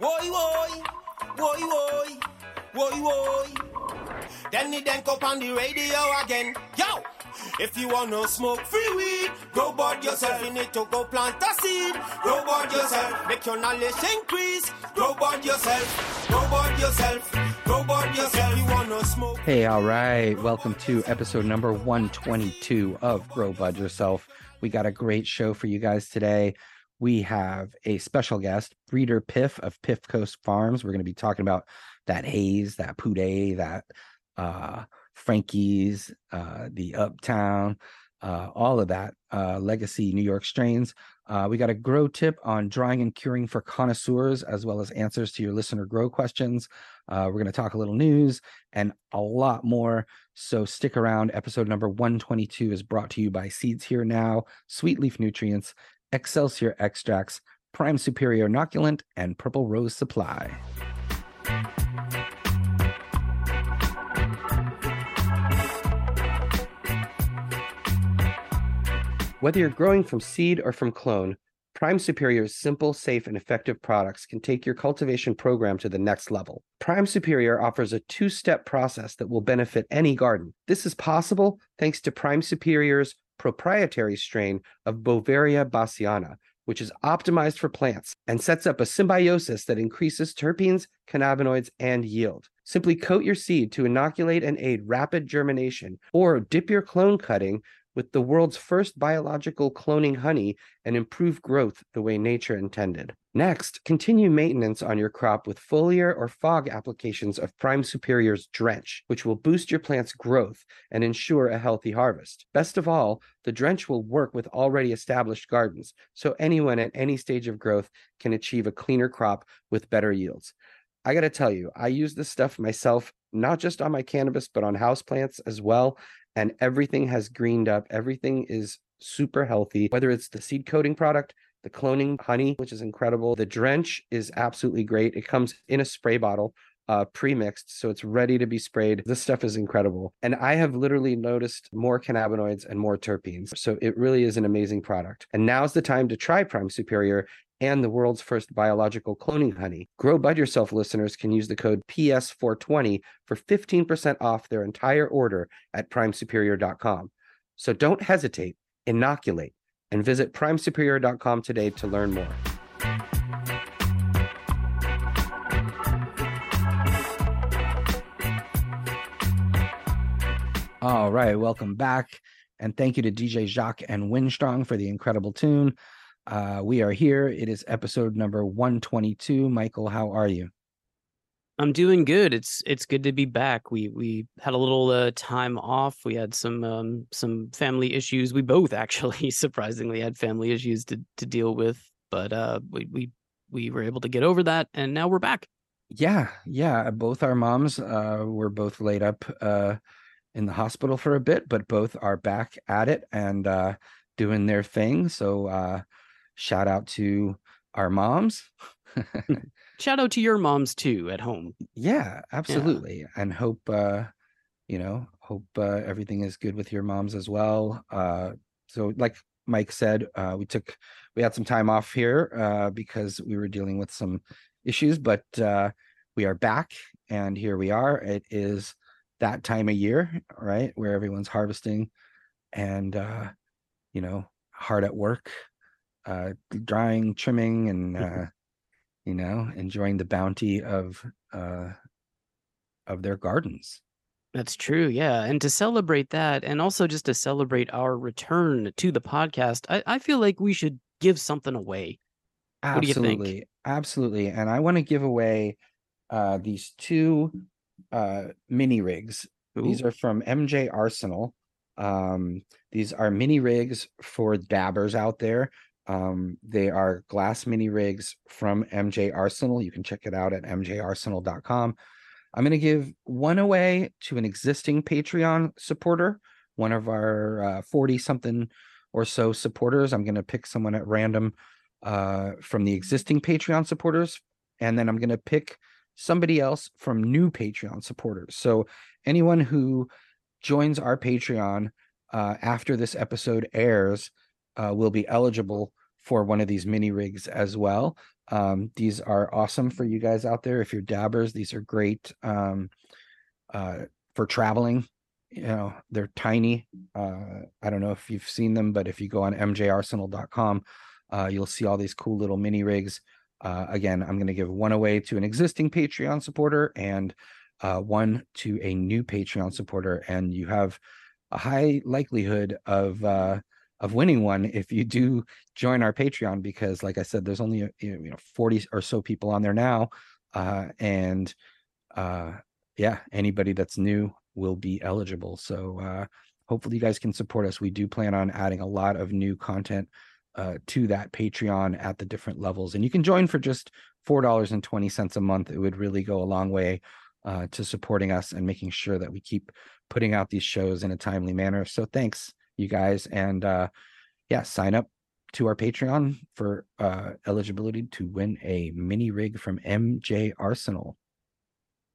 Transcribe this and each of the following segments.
Woy, woy, woy, woy, woy, woy. Then it then up on the radio again. Yo, if you wanna smoke free weed, grow board yourself. You need to go plant a seed. Grow board yourself. Make your knowledge increase. Grow board yourself. Grow board yourself. Grow board yourself. You wanna smoke. Hey, all right. Welcome to episode number 122 of Grow Bud Yourself. We got a great show for you guys today. We have a special guest, Breeder Piff of Piff Coast Farms. We're going to be talking about that haze, that Puday, that uh, Frankie's, uh, the Uptown, uh, all of that uh, legacy New York strains. Uh, we got a grow tip on drying and curing for connoisseurs, as well as answers to your listener grow questions. Uh, we're going to talk a little news and a lot more. So stick around. Episode number 122 is brought to you by Seeds Here Now, Sweet Leaf Nutrients, Excelsior Extracts, Prime Superior Inoculant, and Purple Rose Supply. Whether you're growing from seed or from clone, Prime Superior's simple, safe, and effective products can take your cultivation program to the next level. Prime Superior offers a two step process that will benefit any garden. This is possible thanks to Prime Superior's proprietary strain of Beauveria bassiana, which is optimized for plants and sets up a symbiosis that increases terpenes, cannabinoids, and yield. Simply coat your seed to inoculate and aid rapid germination, or dip your clone cutting with the world's first biological cloning honey and improve growth the way nature intended. Next, continue maintenance on your crop with foliar or fog applications of Prime Superior's Drench, which will boost your plant's growth and ensure a healthy harvest. Best of all, the Drench will work with already established gardens, so anyone at any stage of growth can achieve a cleaner crop with better yields. I got to tell you, I use this stuff myself, not just on my cannabis, but on houseplants as well and everything has greened up. Everything is super healthy, whether it's the seed coating product, the cloning honey, which is incredible. The drench is absolutely great. It comes in a spray bottle, uh, pre-mixed, so it's ready to be sprayed. This stuff is incredible, and I have literally noticed more cannabinoids and more terpenes. So it really is an amazing product. And now's the time to try Prime Superior and the world's first biological cloning honey. Grow Bud Yourself listeners can use the code PS420 for 15% off their entire order at primesuperior.com. So don't hesitate, inoculate, and visit primesuperior.com today to learn more. All right, welcome back. And thank you to DJ Jacques and Winstrong for the incredible tune. Uh, we are here. It is episode number 122. Michael, how are you? I'm doing good. It's it's good to be back. We we had a little uh, time off. We had some um, some family issues. We both actually surprisingly had family issues to to deal with, but uh, we we we were able to get over that, and now we're back. Yeah, yeah. Both our moms uh, were both laid up uh, in the hospital for a bit, but both are back at it and uh, doing their thing. So uh, shout out to our moms. shout out to your moms too at home. Yeah, absolutely. Yeah. And hope uh you know, hope uh, everything is good with your moms as well. Uh so like Mike said, uh we took we had some time off here uh because we were dealing with some issues, but uh we are back and here we are. It is that time of year, right? Where everyone's harvesting and uh you know, hard at work uh, drying, trimming, and mm-hmm. uh, you know, enjoying the bounty of uh, of their gardens. That's true, yeah. And to celebrate that, and also just to celebrate our return to the podcast, I, I feel like we should give something away. Absolutely, absolutely. And I want to give away uh, these two uh, mini rigs. Ooh. These are from MJ Arsenal. Um, these are mini rigs for dabbers out there um, they are glass mini rigs from MJ Arsenal. You can check it out at mjarsenal.com. I'm going to give one away to an existing Patreon supporter, one of our 40 uh, something or so supporters. I'm going to pick someone at random uh, from the existing Patreon supporters, and then I'm going to pick somebody else from new Patreon supporters. So anyone who joins our Patreon uh, after this episode airs uh, will be eligible for one of these mini rigs as well. Um, these are awesome for you guys out there. If you're dabbers, these are great um, uh, for traveling. You know, they're tiny. Uh, I don't know if you've seen them, but if you go on mjarsenal.com, uh, you'll see all these cool little mini rigs. Uh, again, I'm going to give one away to an existing Patreon supporter and uh, one to a new Patreon supporter, and you have a high likelihood of uh, of winning one if you do join our Patreon because, like I said, there's only you know 40 or so people on there now, uh, and uh, yeah, anybody that's new will be eligible. So uh, hopefully, you guys can support us. We do plan on adding a lot of new content uh, to that Patreon at the different levels, and you can join for just four dollars and twenty cents a month. It would really go a long way uh, to supporting us and making sure that we keep putting out these shows in a timely manner. So thanks, you guys, and uh, yeah, sign up to our Patreon for uh, eligibility to win a mini rig from MJ Arsenal.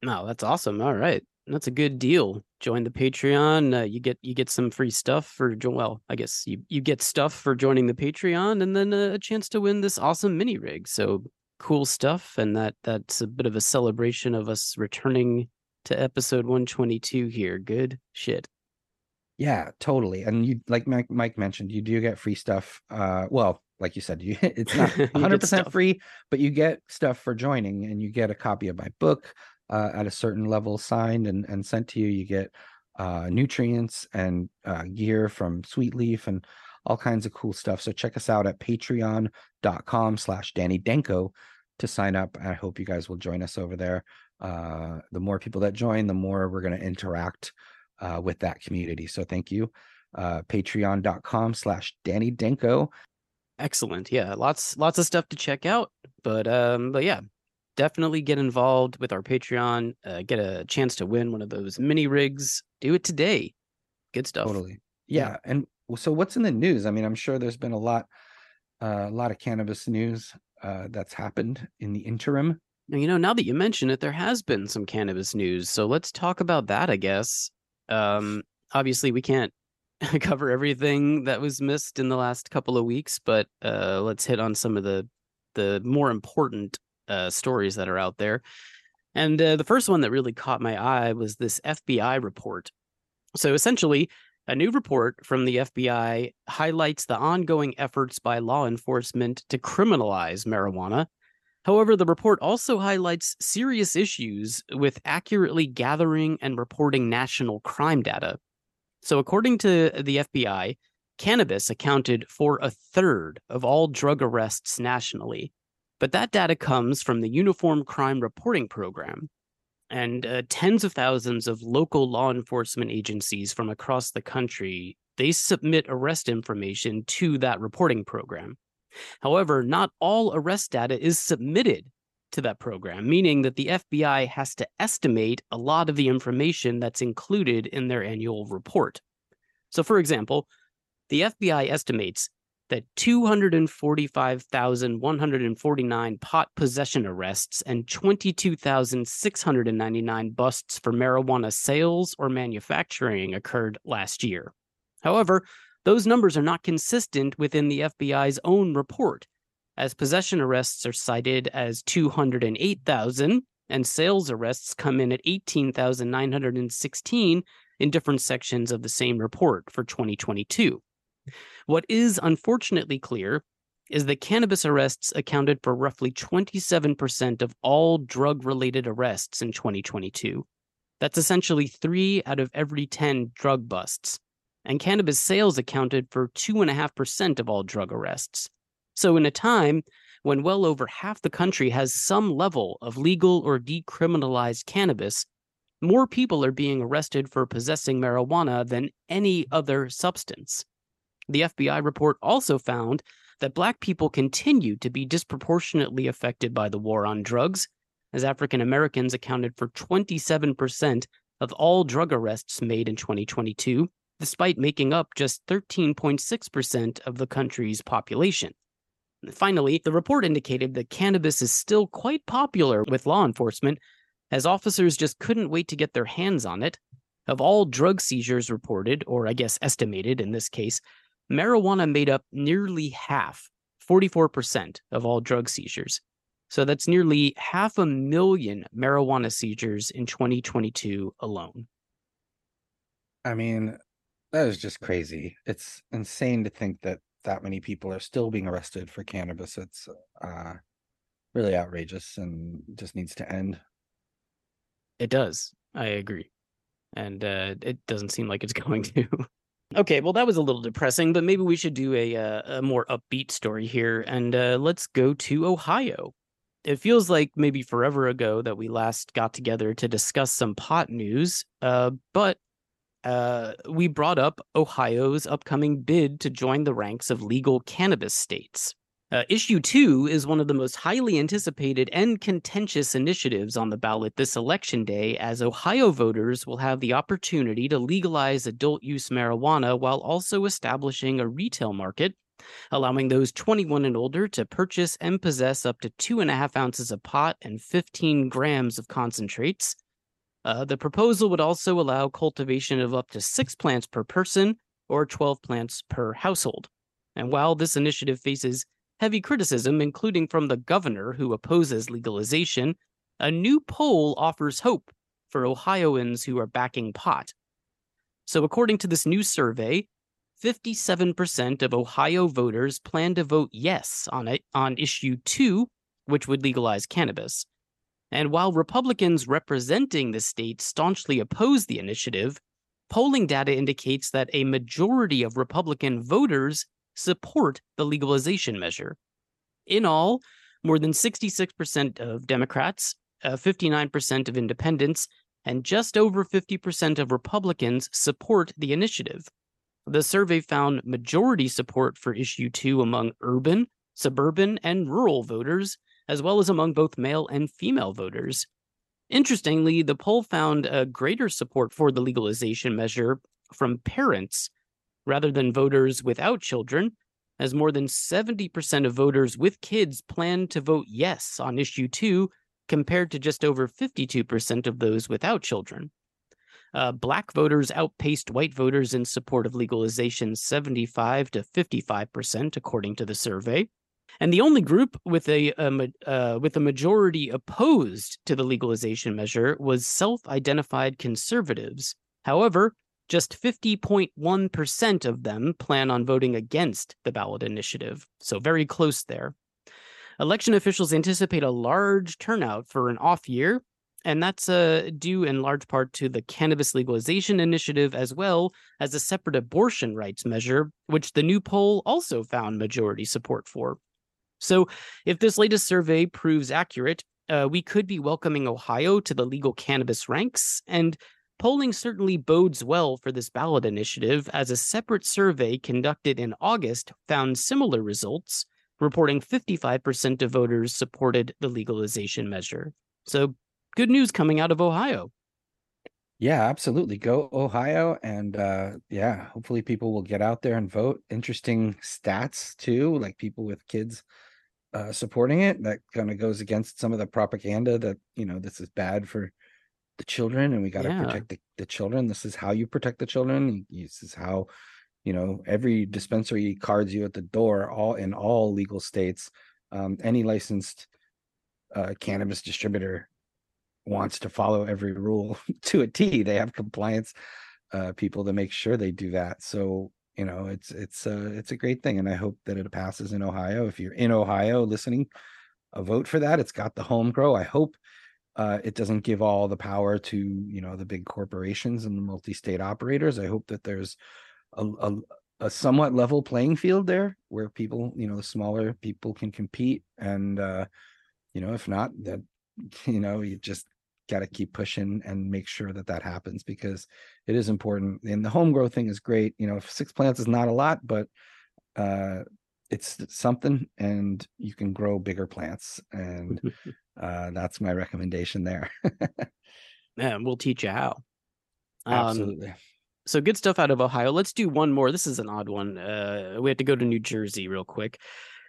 No, that's awesome. All right, that's a good deal. Join the Patreon. Uh, you get you get some free stuff for well, I guess you you get stuff for joining the Patreon, and then a chance to win this awesome mini rig. So cool stuff, and that that's a bit of a celebration of us returning to episode 122 here. Good shit. Yeah, totally. And you like Mike Mike mentioned, you do get free stuff. Uh well, like you said, you it's not 100% free, but you get stuff for joining and you get a copy of my book uh, at a certain level signed and and sent to you. You get uh nutrients and uh gear from Sweet Leaf and all kinds of cool stuff. So check us out at patreon.com slash Danny Danko to sign up. I hope you guys will join us over there. Uh, the more people that join, the more we're going to interact uh, with that community. So thank you. Uh, Patreon.com slash Danny Danko. Excellent. Yeah, lots lots of stuff to check out. But um, but yeah, definitely get involved with our Patreon. Uh, get a chance to win one of those mini rigs. Do it today. Good stuff. Totally. Yeah. yeah. And so what's in the news? I mean, I'm sure there's been a lot uh, a lot of cannabis news uh, that's happened in the interim. Now, You know, now that you mention it, there has been some cannabis news. So let's talk about that, I guess. Um, obviously, we can't cover everything that was missed in the last couple of weeks, but uh, let's hit on some of the the more important uh, stories that are out there. And uh, the first one that really caught my eye was this FBI report. So essentially, a new report from the FBI highlights the ongoing efforts by law enforcement to criminalize marijuana However, the report also highlights serious issues with accurately gathering and reporting national crime data. So, according to the FBI, cannabis accounted for a third of all drug arrests nationally. But that data comes from the Uniform Crime Reporting Program. And uh, tens of thousands of local law enforcement agencies from across the country, they submit arrest information to that reporting program. However, not all arrest data is submitted to that program, meaning that the FBI has to estimate a lot of the information that's included in their annual report. So, for example, the FBI estimates that 245,149 pot possession arrests and 22,699 busts for marijuana sales or manufacturing occurred last year. However, those numbers are not consistent within the FBI's own report, as possession arrests are cited as 208,000 and sales arrests come in at 18,916 in different sections of the same report for 2022. What is unfortunately clear is that cannabis arrests accounted for roughly 27% of all drug related arrests in 2022. That's essentially three out of every 10 drug busts and cannabis sales accounted for 2.5% of all drug arrests. So, in a time when well over half the country has some level of legal or decriminalized cannabis, more people are being arrested for possessing marijuana than any other substance. The FBI report also found that Black people continue to be disproportionately affected by the war on drugs, as African Americans accounted for 27% of all drug arrests made in 2022, despite making up just 13.6% of the country's population. Finally, the report indicated that cannabis is still quite popular with law enforcement, as officers just couldn't wait to get their hands on it. Of all drug seizures reported, or I guess estimated in this case, marijuana made up nearly half 44% of all drug seizures. So that's nearly half a million marijuana seizures in 2022 alone. I mean, that is just crazy. It's insane to think that that many people are still being arrested for cannabis. It's uh, really outrageous and just needs to end. It does. I agree. And uh, it doesn't seem like it's going to. okay, well, that was a little depressing, but maybe we should do a, uh, a more upbeat story here. And uh, let's go to Ohio. It feels like maybe forever ago that we last got together to discuss some pot news, uh, but uh, we brought up Ohio's upcoming bid to join the ranks of legal cannabis states. Uh, issue 2 is one of the most highly anticipated and contentious initiatives on the ballot this election day, as Ohio voters will have the opportunity to legalize adult use marijuana while also establishing a retail market, allowing those 21 and older to purchase and possess up to two and a half ounces of pot and 15 grams of concentrates. Uh, the proposal would also allow cultivation of up to six plants per person or 12 plants per household. And while this initiative faces heavy criticism, including from the governor who opposes legalization, a new poll offers hope for Ohioans who are backing pot. So, according to this new survey, 57% of Ohio voters plan to vote yes on, it, on issue 2, which would legalize cannabis. And while Republicans representing the state staunchly oppose the initiative, polling data indicates that a majority of Republican voters support the legalization measure. In all, more than 66% of Democrats, uh, 59% of independents, and just over 50% of Republicans support the initiative. The survey found majority support for issue 2 among urban, suburban, and rural voters, as well as among both male and female voters. Interestingly, the poll found a greater support for the legalization measure from parents rather than voters without children, as more than 70% of voters with kids plan to vote yes on issue 2 compared to just over 52% of those without children. Uh, black voters outpaced white voters in support of legalization 75 to 55%, according to the survey. And the only group with a, a uh, with a majority opposed to the legalization measure was self-identified conservatives. However, just 50.1% of them plan on voting against the ballot initiative, so very close there. Election officials anticipate a large turnout for an off year, and that's uh, due in large part to the cannabis legalization initiative as well as a separate abortion rights measure, which the new poll also found majority support for. So, if this latest survey proves accurate, uh, we could be welcoming Ohio to the legal cannabis ranks, and Polling certainly bodes well for this ballot initiative, as a separate survey conducted in August found similar results, reporting 55% of voters supported the legalization measure. So, good news coming out of Ohio. Yeah, absolutely. Go Ohio. And uh, yeah, hopefully people will get out there and vote. Interesting stats, too, like people with kids uh, supporting it. That kind of goes against some of the propaganda that, you know, this is bad for the children and we got to yeah. protect the, the children this is how you protect the children this is how you know every dispensary cards you at the door all in all legal states um, any licensed uh, cannabis distributor wants to follow every rule to a t they have compliance uh, people to make sure they do that so you know it's it's uh, it's a great thing and i hope that it passes in ohio. If you're in ohio listening a vote for that. It's got the home grow. I hope uh, it doesn't give all the power to you know the big corporations and the multi-state operators. I hope that there's a, a, a somewhat level playing field there where people, you know, the smaller people can compete, and uh, you know, if not, that you know, you just got to keep pushing and make sure that that happens because it is important. And the home grow thing is great. You know, six plants is not a lot, but uh, it's something, and you can grow bigger plants and. uh, that's my recommendation there. yeah, we'll teach you how. Um, Absolutely. So good stuff out of Ohio. Let's do one more. This is an odd one. Uh, we have to go to New Jersey real quick.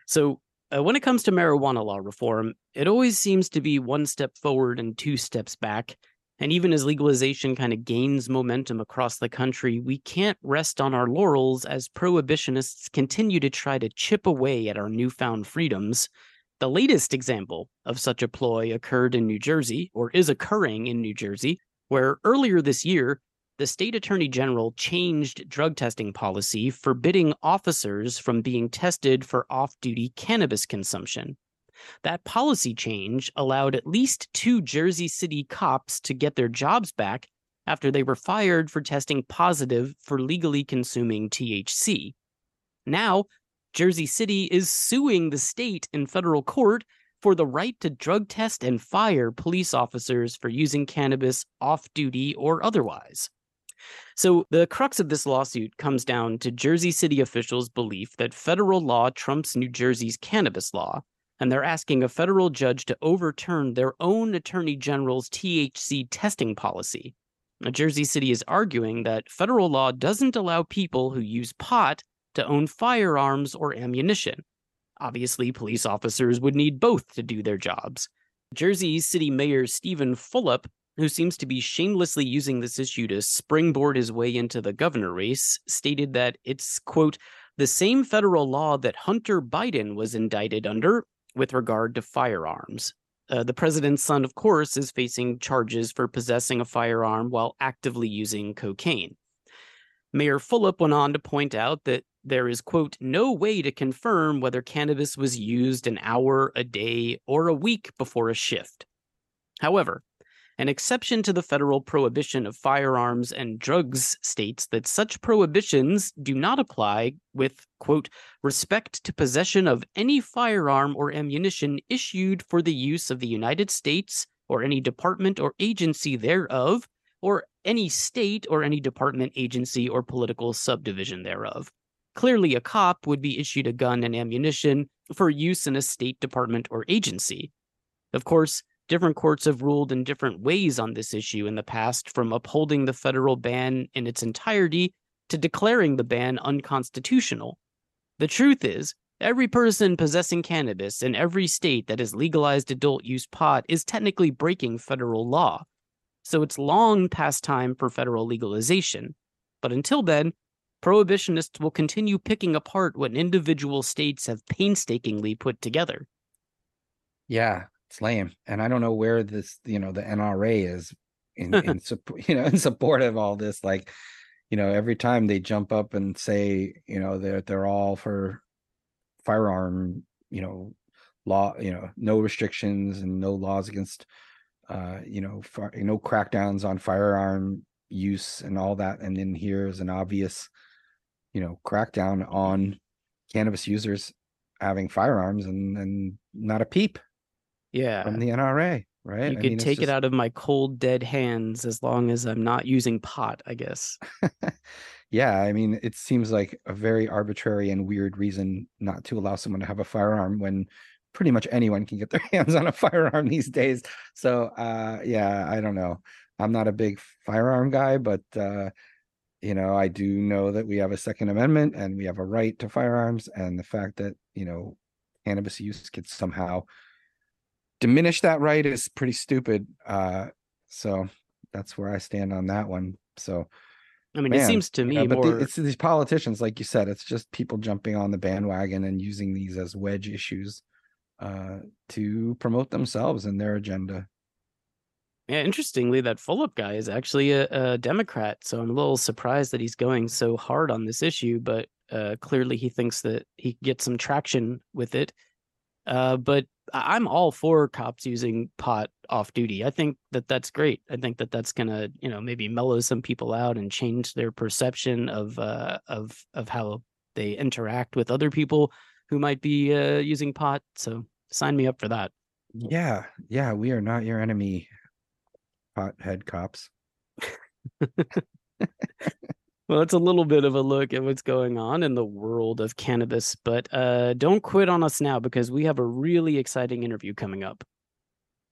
So uh, when it comes to marijuana law reform, it always seems to be one step forward and two steps back. And even as legalization kind of gains momentum across the country, we can't rest on our laurels as prohibitionists continue to try to chip away at our newfound freedoms. The latest example of such a ploy occurred in New Jersey, or is occurring in New Jersey, where earlier this year, the state attorney general changed drug testing policy, forbidding officers from being tested for off duty cannabis consumption. That policy change allowed at least two Jersey City cops to get their jobs back after they were fired for testing positive for legally consuming THC. Now, Jersey City is suing the state in federal court for the right to drug test and fire police officers for using cannabis off duty or otherwise. So, the crux of this lawsuit comes down to Jersey City officials' belief that federal law trumps New Jersey's cannabis law, and they're asking a federal judge to overturn their own attorney general's THC testing policy. Now, Jersey City is arguing that federal law doesn't allow people who use pot to own firearms or ammunition. Obviously, police officers would need both to do their jobs. Jersey City Mayor Steven Fulop, who seems to be shamelessly using this issue to springboard his way into the governor race, stated that it's, quote, the same federal law that Hunter Biden was indicted under with regard to firearms. Uh, the president's son, of course, is facing charges for possessing a firearm while actively using cocaine. Mayor Fulop went on to point out that there is, quote, no way to confirm whether cannabis was used an hour, a day, or a week before a shift. However, an exception to the federal prohibition of firearms and drugs states that such prohibitions do not apply with, quote, respect to possession of any firearm or ammunition issued for the use of the United States or any department or agency thereof, or any state or any department, agency, or political subdivision thereof. Clearly, a cop would be issued a gun and ammunition for use in a state department or agency. Of course, different courts have ruled in different ways on this issue in the past, from upholding the federal ban in its entirety to declaring the ban unconstitutional. The truth is, every person possessing cannabis in every state that has legalized adult use pot is technically breaking federal law. So it's long past time for federal legalization. But until then, prohibitionists will continue picking apart what individual states have painstakingly put together. Yeah, it's lame, and I don't know where this, you know, the NRA is in, in support, you know, in support of all this. Like, you know, every time they jump up and say, you know, they're they're all for firearm, you know, law, you know, no restrictions and no laws against, uh, you know, far, no crackdowns on firearm use and all that. And then here's an obvious, you know, crackdown on cannabis users having firearms and and not a peep yeah. from the NRA, right? You I could mean, take it out of my cold, dead hands as long as I'm not using pot, I guess. yeah, I mean, it seems like a very arbitrary and weird reason not to allow someone to have a firearm when pretty much anyone can get their hands on a firearm these days. So, uh, yeah, I don't know. I'm not a big firearm guy, but uh, you know, I do know that we have a Second Amendment and we have a right to firearms, and the fact that you know cannabis use could somehow diminish that right is pretty stupid. Uh, so that's where I stand on that one. So I mean, it seems to you me know, but the- it's these politicians, like you said, it's just people jumping on the bandwagon and using these as wedge issues uh, to promote themselves and their agenda. Yeah, interestingly, that Fulop guy is actually a, a Democrat, so I'm a little surprised that he's going so hard on this issue. But uh, clearly, he thinks that he gets some traction with it. Uh, but I'm all for cops using pot off duty. I think that that's great. I think that that's gonna, you know, maybe mellow some people out and change their perception of uh, of of how they interact with other people who might be uh, using pot. So sign me up for that. Yeah, yeah, we are not your enemy, pothead cops. Well, it's a little bit of a look at what's going on in the world of cannabis, but uh, don't quit on us now because we have a really exciting interview coming up.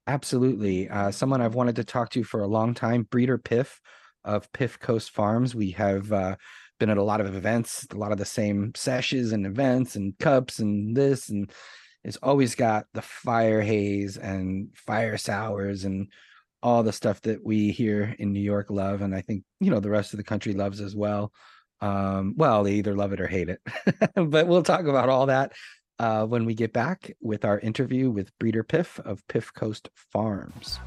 Absolutely. Uh, someone I've wanted to talk to for a long time, Breeder Piff of Piff Coast Farms. We have uh, been at a lot of events, a lot of the same sessions and events and cups and this, and it's always got the fire haze and fire sours and all the stuff that we here in New York love, and I think you know the rest of the country loves as well. Um, well, they either love it or hate it, but we'll talk about all that uh, when we get back with our interview with breeder Piff of Piff Coast Farms.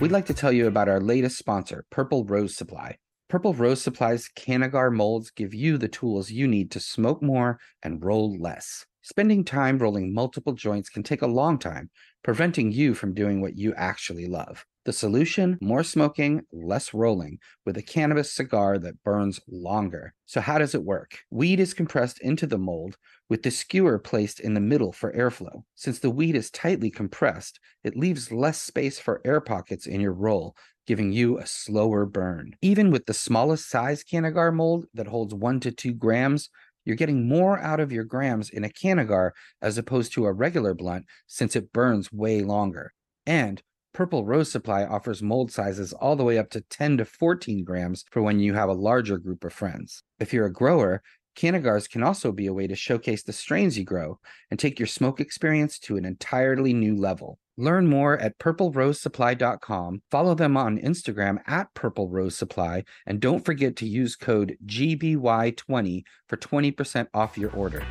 We'd like to tell you about our latest sponsor, Purple Rose Supply. Purple Rose supplies Cannagar molds give you the tools you need to smoke more and roll less. Spending time rolling multiple joints can take a long time, preventing you from doing what you actually love. The solution more smoking, less rolling, with a cannabis cigar that burns longer. So, how does it work? Weed is compressed into the mold with the skewer placed in the middle for airflow. Since the weed is tightly compressed, it leaves less space for air pockets in your roll, giving you a slower burn. Even with the smallest size Cannagar mold that holds one to two grams, you're getting more out of your grams in a Cannagar as opposed to a regular blunt since it burns way longer. And Purple Rose Supply offers mold sizes all the way up to 10 to 14 grams for when you have a larger group of friends. If you're a grower, Cannagars can also be a way to showcase the strains you grow and take your smoke experience to an entirely new level. Learn more at purplerosesupply.com. Follow them on Instagram at Purple Rose Supply, and don't forget to use code GBY20 for 20% off your order.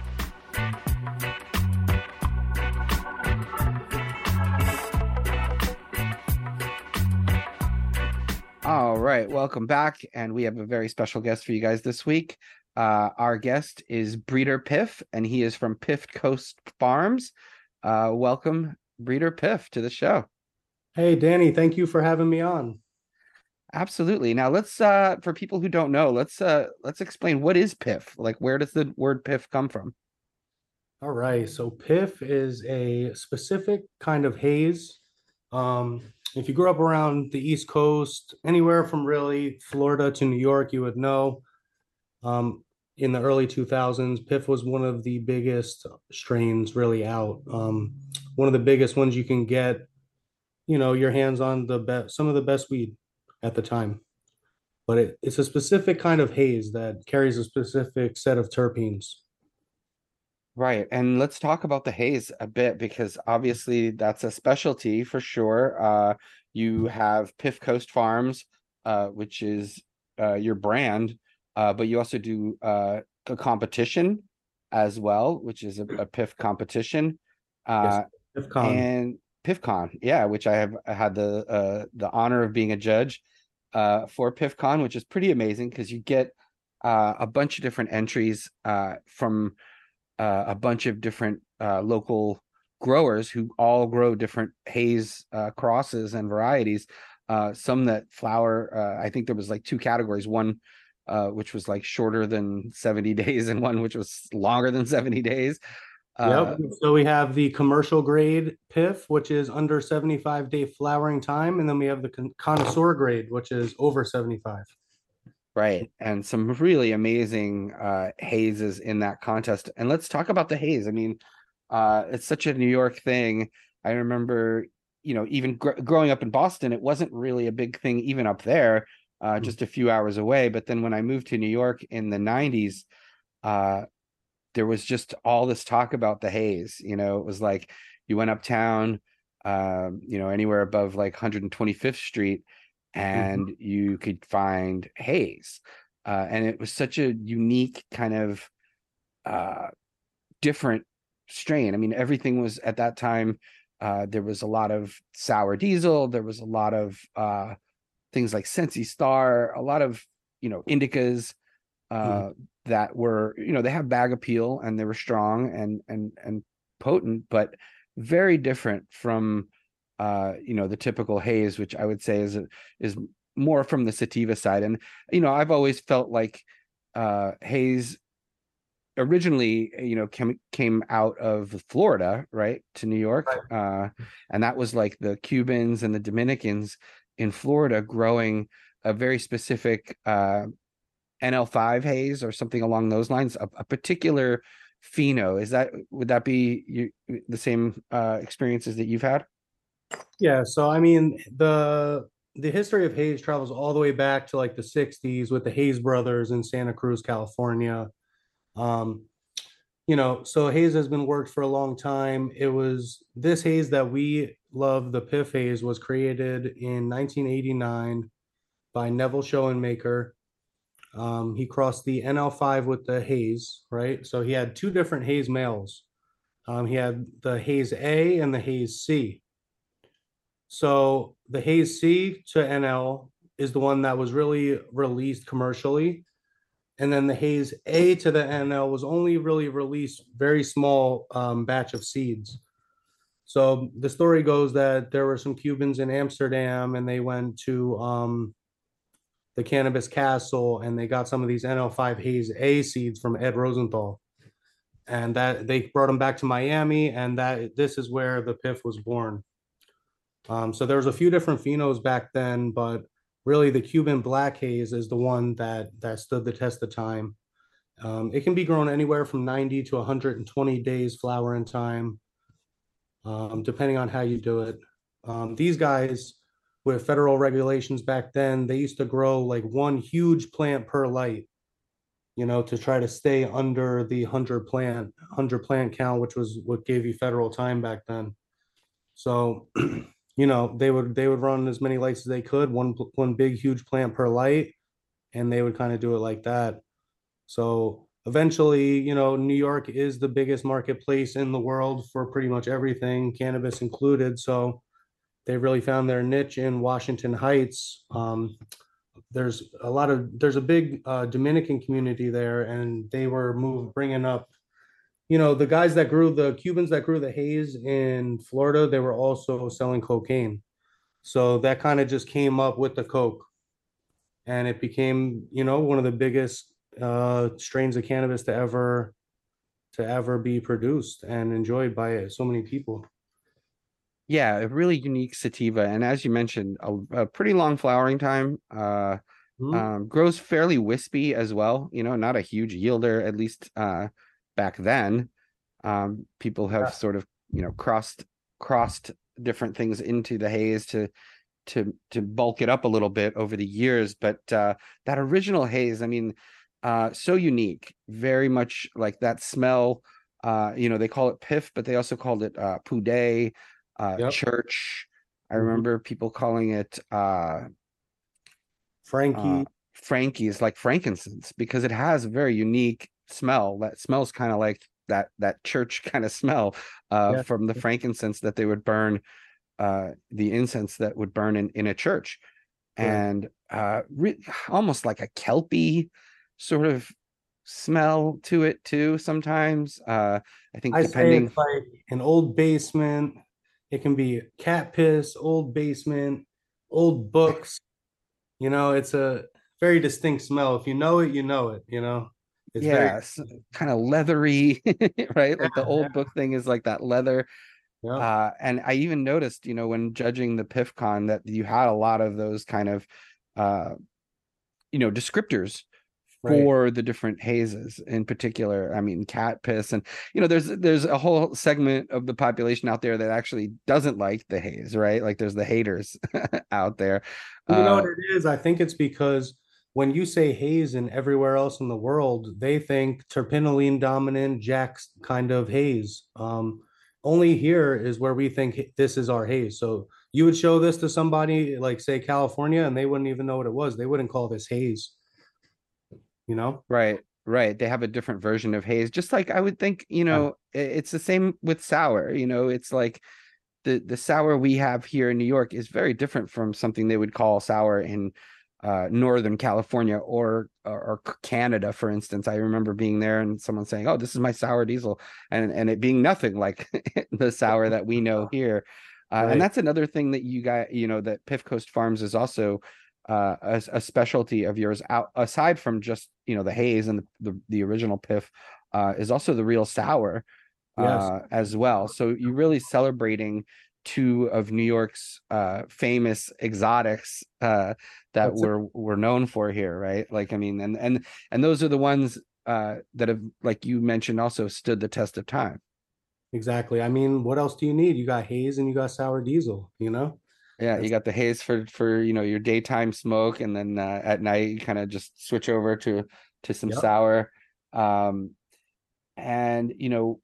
All right, welcome back. And we have a very special guest for you guys this week. Uh, our guest is Breeder Piff, and he is from Piff Coast Farms. Uh, welcome, Breeder Piff, to the show. Hey, Danny, thank you for having me on. Absolutely. Now let's uh for people who don't know, let's uh let's explain what is piff? Like where does the word piff come from? All right. So piff is a specific kind of haze. Um if you grew up around the East Coast, anywhere from really Florida to New York, you would know. Um, in the early 2000s, Piff was one of the biggest strains really out. Um, one of the biggest ones you can get, you know, your hands on the best, some of the best weed at the time. But it, it's a specific kind of haze that carries a specific set of terpenes. Right. And let's talk about the haze a bit because obviously that's a specialty for sure. Uh, you have Piff Coast Farms, uh, which is uh, your brand, uh, but you also do uh, a competition as well, which is a, a Piff competition. Uh, yes, PiffCon. and PiffCon, yeah, which I have had the uh, the honor of being a judge uh, for PiffCon, which is pretty amazing because you get uh, a bunch of different entries uh, from uh, a bunch of different uh, local growers who all grow different haze crosses and varieties. Some that flower, I think there was like two categories. One uh, which was like shorter than 70 days, and one which was longer than 70 days. Uh, Yep. So we have the commercial grade Piff, which is under 75 day flowering time. And then we have the con- connoisseur grade, which is over 75. Right. And some really amazing uh hazes in that contest. And let's talk about the haze. I mean, uh it's such a New York thing. I remember, you know, even gr- growing up in Boston, it wasn't really a big thing even up there, uh Mhm. just a few hours away, but then when I moved to New York in the 90s, uh there was just all this talk about the haze, you know, it was like you went uptown um, you know, anywhere above like 125th Street and you could find haze. Uh, and it was such a unique kind of uh, different strain. I mean, everything was at that time. Uh, there was a lot of sour diesel. There was a lot of uh, things like Sensi Star. A lot of you know indicas uh, that were you know they have bag appeal and they were strong and and and potent, but very different from uh, you know the typical haze, which I would say is is more from the sativa side. And you know, I've always felt like uh, haze originally, you know, came came out of Florida, right, to New York, uh, and that was like the Cubans and the Dominicans in Florida growing a very specific uh, NL5 haze or something along those lines, a, a particular pheno. Is that would that be you, the same uh, experiences that you've had? Yeah. So, I mean, the the history of haze travels all the way back to like the 60s with the Haze brothers in Santa Cruz, California. Um, you know, so haze has been worked for a long time. It was this haze that we love, the Piff haze, was created in 1989 by Neville Schoenmaker. Um, he crossed the NL5 with the haze, right? So he had two different haze males. Um, he had the haze A and the haze C. So the haze C to NL is the one that was really released commercially. And then the haze A to the NL was only really released very small um, batch of seeds. So the story goes that there were some Cubans in Amsterdam and they went to um, the Cannabis Castle and they got some of these NL5 haze A seeds from Ed Rosenthal. And that they brought them back to Miami and that this is where the Piff was born. Um, so there was a few different phenos back then, but really the Cuban black haze is the one that that stood the test of time. Um, it can be grown anywhere from 90 to 120 days flowering time, um, depending on how you do it. Um, these guys, with federal regulations back then, they used to grow like one huge plant per light, you know, to try to stay under the 100 plant 100 plant count, which was what gave you federal time back then. So you know, they would they would run as many lights as they could, one one big huge plant per light, and they would kind of do it like that. So eventually, you know, New York is the biggest marketplace in the world for pretty much everything, cannabis included. So they really found their niche in Washington Heights. Um, there's a lot of there's a big uh, Dominican community there, and they were moved bringing up you know, the guys that grew the Cubans that grew the haze in Florida, they were also selling cocaine. So that kind of just came up with the coke. And it became, you know, one of the biggest uh, strains of cannabis to ever to ever be produced and enjoyed by so many people. Yeah, a really unique sativa, and as you mentioned, a, a pretty long flowering time. Uh, mm-hmm. um, grows fairly wispy as well. You know, not a huge yielder, at least uh, back then um, people have yeah. sort of you know crossed crossed different things into the haze to to to bulk it up a little bit over the years but uh, that original haze i mean uh, so unique very much like that smell uh, you know they call it piff but they also called it uh pude uh yep. church i mm-hmm. remember people calling it uh frankie uh, frankie is like frankincense because it has a very unique smell that smells kind of like that that church kind of smell uh, yeah. from the frankincense that they would burn uh, the incense that would burn in, in a church yeah. and uh, re- almost like a kelpie sort of smell to it too sometimes uh i think I depending like an old basement it can be cat piss old basement old books you know it's a very distinct smell if you know it you know it you know it's yeah, very... kind of leathery, right? Yeah, like the old yeah. book thing is like that leather. Yeah. Uh, and I even noticed, you know, when judging the PiffCon that you had a lot of those kind of, uh, you know, descriptors for right. the different hazes in particular i mean cat piss and you know there's there's a whole segment of the population out there that actually doesn't like the haze right like there's the haters out there you uh, know what it is i think it's because when you say haze and everywhere else in the world, they think terpinolene dominant Jack's kind of haze. Um, only here is where we think this is our haze. So you would show this to somebody like say California and they wouldn't even know what it was. They wouldn't call this haze. You know? Right. Right. They have a different version of haze. Just like I would think, you know, yeah. it's the same with sour. You know, it's like the the sour we have here in New York is very different from something they would call sour in uh, Northern California or, or, or Canada, for instance. I remember being there and someone saying, "Oh, this is my sour diesel," and and it being nothing like the sour that we know here. Uh, right. And that's another thing that you got, you know, that Piff Coast Farms is also uh, a, a, specialty of yours. Out aside from just you know the haze and the the, the original Piff, uh, is also the real sour yes. Uh, as well. So you're really celebrating two of New York's uh, famous exotics uh, that That's we're it. we're known for here, right? Like, I mean, and and and those are the ones uh, that have, like you mentioned, also stood the test of time. Exactly. I mean, what else do you need? You got haze and you got sour diesel. You know. Yeah, you got the haze for for you know your daytime smoke, and then uh, at night you kind of just switch over to to some yep. sour. Um, and you know,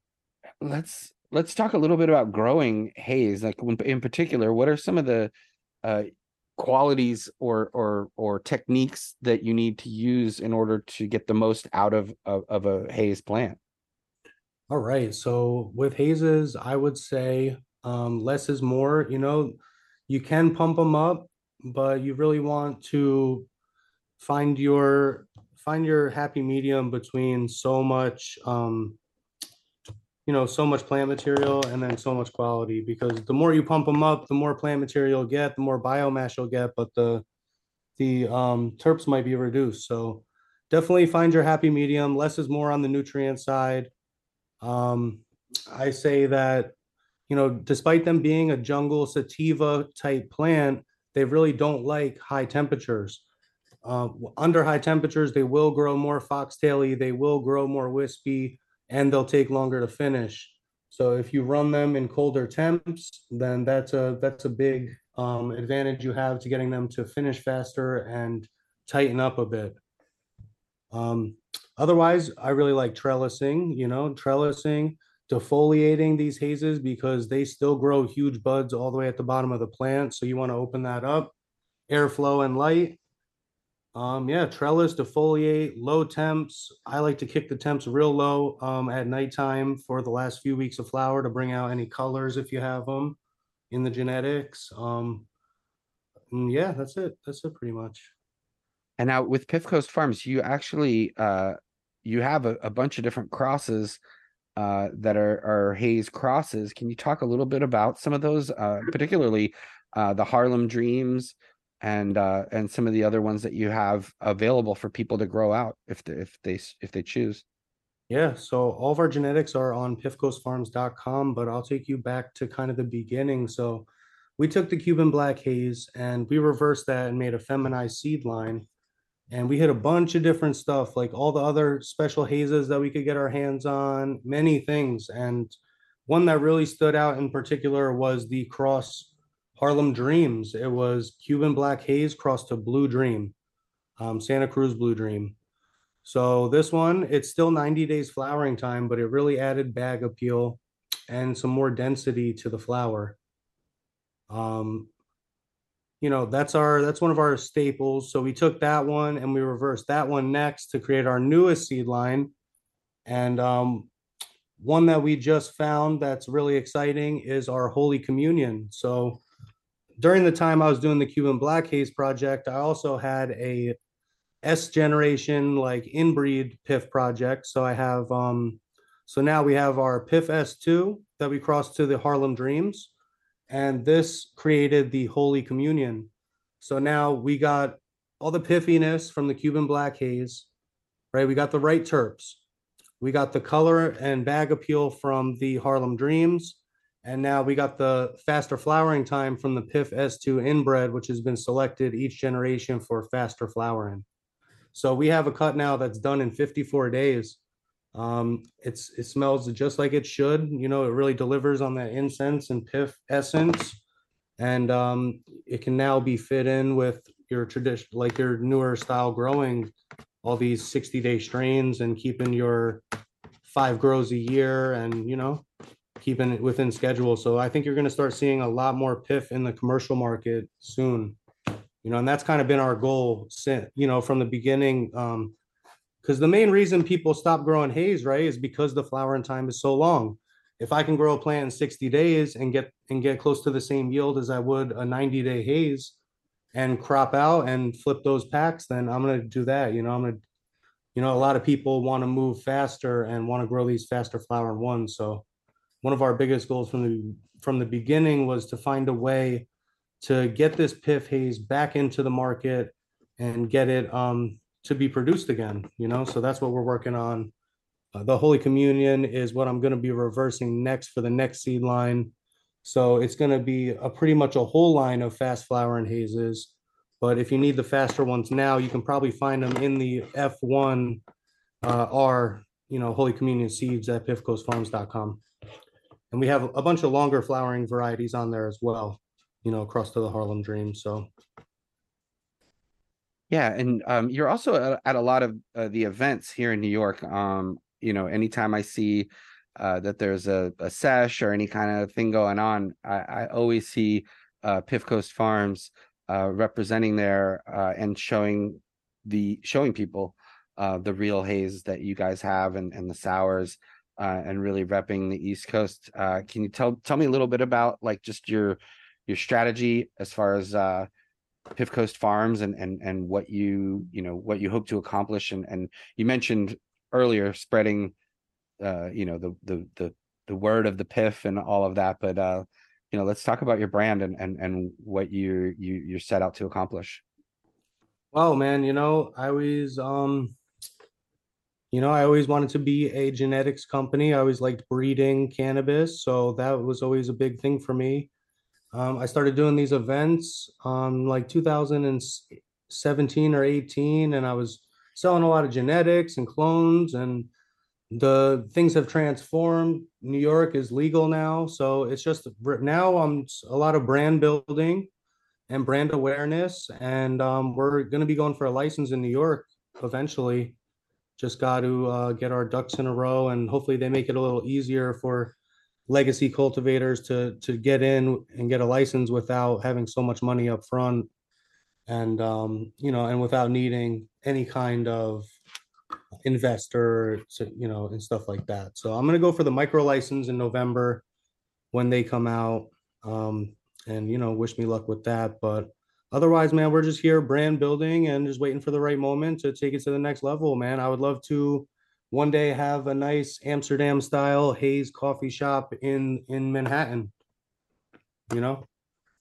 let's let's talk a little bit about growing haze. Like when, in particular, what are some of the uh, qualities or or or techniques that you need to use in order to get the most out of of, of a haze plant? All right. So with hazes, I would say um, less is more. You know, you can pump them up, but you really want to find your find your happy medium between so much um, you know so much plant material and then so much quality because the more you pump them up the more plant material you'll get the more biomass you'll get but the the um, terps might be reduced. So definitely find your happy medium. Less is more on the nutrient side. Um, i say that you know despite them being a jungle sativa type plant they really don't like high temperatures uh, under high temperatures they will grow more foxtaily they will grow more wispy and they'll take longer to finish. So if you run them in colder temps, then that's a that's a big um, advantage you have to getting them to finish faster and tighten up a bit. Um, otherwise, I really like trellising. You know, trellising, defoliating these hazes because they still grow huge buds all the way at the bottom of the plant. So you want to open that up, airflow and light, um, yeah, trellis, defoliate, low temps. I like to kick the temps real low um, at nighttime for the last few weeks of flower to bring out any colors if you have them in the genetics. Um, yeah, that's it. That's it pretty much. And now with Piff Coast Farms, you actually uh, you have a, a bunch of different crosses uh, that are, are haze crosses. Can you talk a little bit about some of those, uh, particularly uh, the Harlem Dreams? and uh, and some of the other ones that you have available for people to grow out if they, if they if they choose. Yeah, so all of our genetics are on piffcoastfarms.com, but I'll take you back to kind of the beginning. So we took the Cuban black haze and we reversed that and made a feminized seed line. And we hit a bunch of different stuff, like all the other special hazes that we could get our hands on, many things. And one that really stood out in particular was the cross Harlem Dreams. It was Cuban Black Haze crossed to Blue Dream, um, Santa Cruz Blue Dream. So this one, it's still 90 days flowering time, but it really added bag appeal and some more density to the flower. Um, you know, that's our that's one of our staples. So we took that one and we reversed that one next to create our newest seed line. And um, one that we just found that's really exciting is our Holy Communion. So during the time I was doing the Cuban Black Haze project, I also had a S generation like inbreed Piff project. So I have um so now we have our Piff S2 that we crossed to the Harlem Dreams, and this created the Holy Communion. So now we got all the piffiness from the Cuban Black Haze, right? We got the right terps. We got the color and bag appeal from the Harlem Dreams and now we got the faster flowering time from the Piff S2 inbred, which has been selected each generation for faster flowering. So we have a cut now that's done in 54 days. Um, it's it smells just like it should. You know, it really delivers on that incense and piff essence, and um, it can now be fit in with your tradition, like your newer style growing, all these 60 day strains and keeping your five grows a year, and you know, keeping it within schedule. So I think you're going to start seeing a lot more piff in the commercial market soon. You know, and that's kind of been our goal since, you know, from the beginning. Um, because the main reason people stop growing haze, right, is because the flowering time is so long. If I can grow a plant in 60 days and get and get close to the same yield as I would a 90 day haze and crop out and flip those packs, then I'm gonna do that. You know, I'm gonna, you know, a lot of people want to move faster and want to grow these faster flowering ones. So one of our biggest goals from the from the beginning was to find a way to get this Piff haze back into the market and get it um, to be produced again. You know, so that's what we're working on. Uh, the Holy Communion is what I'm going to be reversing next for the next seed line. So it's going to be a pretty much a whole line of fast flowering hazes. But if you need the faster ones now, you can probably find them in the F1 uh, R, you know, Holy Communion seeds at piffcoastfarms.com. And we have a bunch of longer flowering varieties on there as well, you know, across to the Harlem Dream. So yeah, and um, you're also at, at, a lot of uh, the events here in New York. Um, you know, anytime I see uh, that there's a, a sesh or any kind of thing going on, I, I always see uh, Piff Coast Farms uh, representing there uh, and showing the showing people uh, the real haze that you guys have and, and the sours and really repping the East Coast. Can you tell tell me a little bit about like just your your strategy as far as Piff Coast Farms and and and what you you know what you hope to accomplish and and you mentioned earlier spreading uh you know the the the the word of the Piff and all of that but uh you know let's talk about your brand and and and what you you you're set out to accomplish. Well, man, you know, I always um you know, I always wanted to be a genetics company. I always liked breeding cannabis, so that was always a big thing for me. Um, I started doing these events um like 2017 or 18, and I was selling a lot of genetics and clones, and the things have transformed. New York is legal now, so it's just now I'm a lot of brand building and brand awareness, and um, we're going to be going for a license in New York eventually. Just got to uh, get our ducks in a row, and hopefully they make it a little easier for legacy cultivators to to get in and get a license without having so much money up front. And um you know and without needing any kind of investor to you know and stuff like that. So i'm going to go for the micro license in november when they come out. Um and you know wish me luck with that. But otherwise man we're just here brand building and just waiting for the right moment to take it to the next level man. I would love to one day have a nice Amsterdam style haze coffee shop in in Manhattan. You know?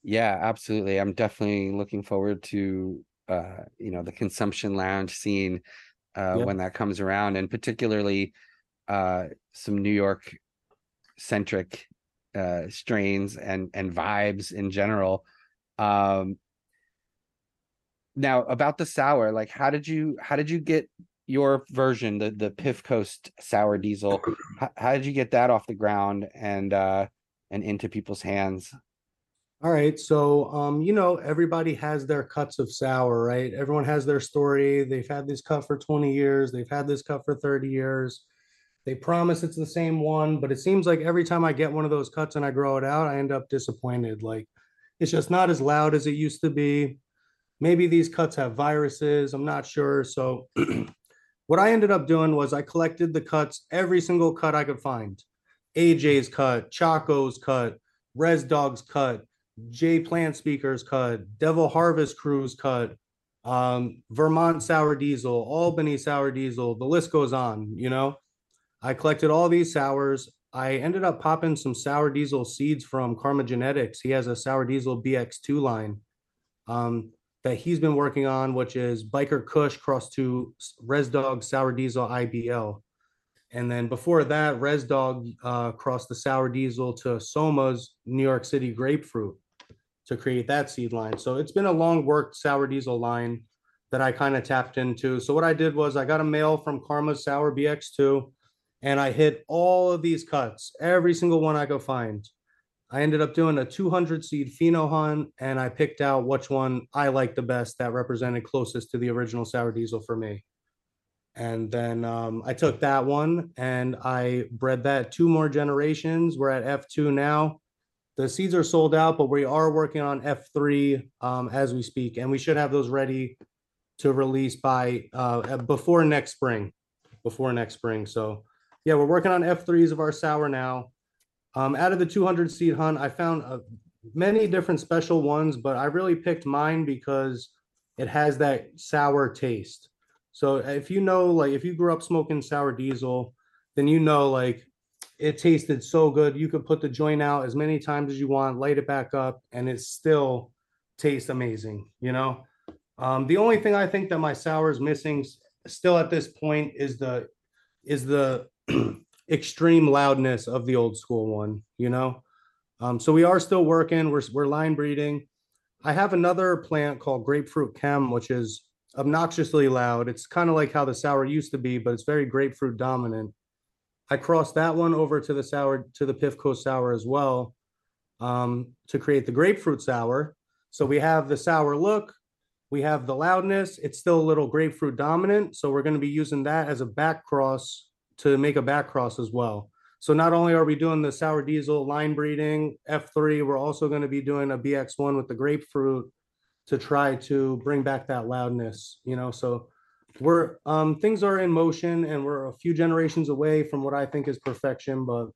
Yeah, absolutely. I'm definitely looking forward to uh, you know, the consumption lounge scene uh when that comes around and particularly uh some New York centric uh strains and and vibes in general. Um now about the sour, like how did you how did you get your version, the the Piff Coast sour diesel. How, how did you get that off the ground and uh and into people's hands? All right. So, um, you know, everybody has their cuts of sour, right? Everyone has their story. They've had this cut for 20 years. They've had this cut for 30 years. They promise it's the same one, but it seems like every time I get one of those cuts and I grow it out, I end up disappointed. Like it's just not as loud as it used to be. Maybe these cuts have viruses. I'm not sure. So What I ended up doing was I collected the cuts, every single cut I could find. AJ's cut, Chaco's cut, Res Dog's cut, J Plant Speaker's cut, Devil Harvest Crew's cut, um, Vermont Sour Diesel, Albany Sour Diesel, the list goes on, you know. I collected all these sours. I ended up popping some sour diesel seeds from Karma Genetics. He has a sour diesel BX2 line. Um, that he's been working on, which is Biker Kush cross to Res Dog Sour Diesel IBL. And then before that, Res Dog uh, crossed the Sour Diesel to Soma's New York City Grapefruit to create that seed line. So it's been a long worked Sour Diesel line that I kind of tapped into. So what I did was I got a male from Karma Sour BX2 and I hit all of these cuts, every single one I could find. I ended up doing a 200 seed pheno hunt and I picked out which one I liked the best that represented closest to the original sour diesel for me. And then um, I took that one and I bred that two more generations. We're at F2 now. The seeds are sold out, but we are working on F3 um, as we speak, and we should have those ready to release by uh, before next spring. Before next spring. So, yeah, we're working on F3s of our sour now. Um, out of the 200 seed hunt, I found uh, many different special ones, but I really picked mine because it has that sour taste. So if you know, like if you grew up smoking sour diesel, then you know like it tasted so good. You could put the joint out as many times as you want, light it back up, and it still tastes amazing. You know, um, the only thing I think that my sour is missing still at this point is the is the extreme loudness of the old school one, you know? Um, so we are still working, we're, we're line breeding. I have another plant called Grapefruit Chem, which is obnoxiously loud. It's kind of like how the sour used to be, but it's very grapefruit dominant. I crossed that one over to the sour, to the Piff Coast sour as well um, to create the grapefruit sour. So we have the sour look, we have the loudness. It's still a little grapefruit dominant. So we're going to be using that as a back cross to make a back cross as well. So not only are we doing the sour diesel line breeding F3, we're also going to be doing a BX1 with the grapefruit to try to bring back that loudness, you know. So we're um things are in motion and we're a few generations away from what I think is perfection, but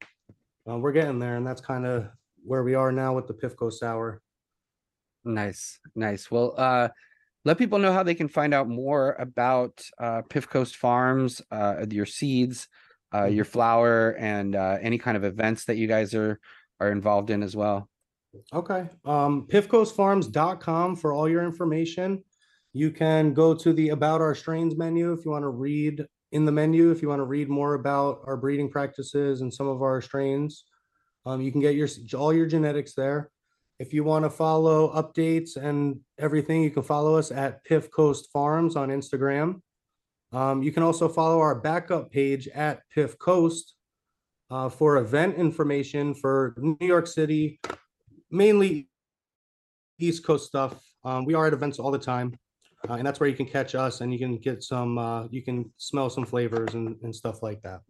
uh, we're getting there, and that's kind of where we are now with the Pifco sour. Nice, nice. Well, uh, let people know how they can find out more about uh, Piff Coast Farms, uh, your seeds, uh, your flower, and uh, any kind of events that you guys are are involved in as well. Okay. Um, piffcoastfarms.com for all your information. You can go to the About Our Strains menu if you want to read in the menu, if you want to read more about our breeding practices and some of our strains. Um, you can get your all your genetics there. If you want to follow updates and everything, you can follow us at Piff Coast Farms on Instagram. Um, you can also follow our backup page at Piff Coast uh, for event information for New York City, mainly East Coast stuff. Um, we are at events all the time, uh, and that's where you can catch us and you can get some, uh, you can smell some flavors and, and stuff like that.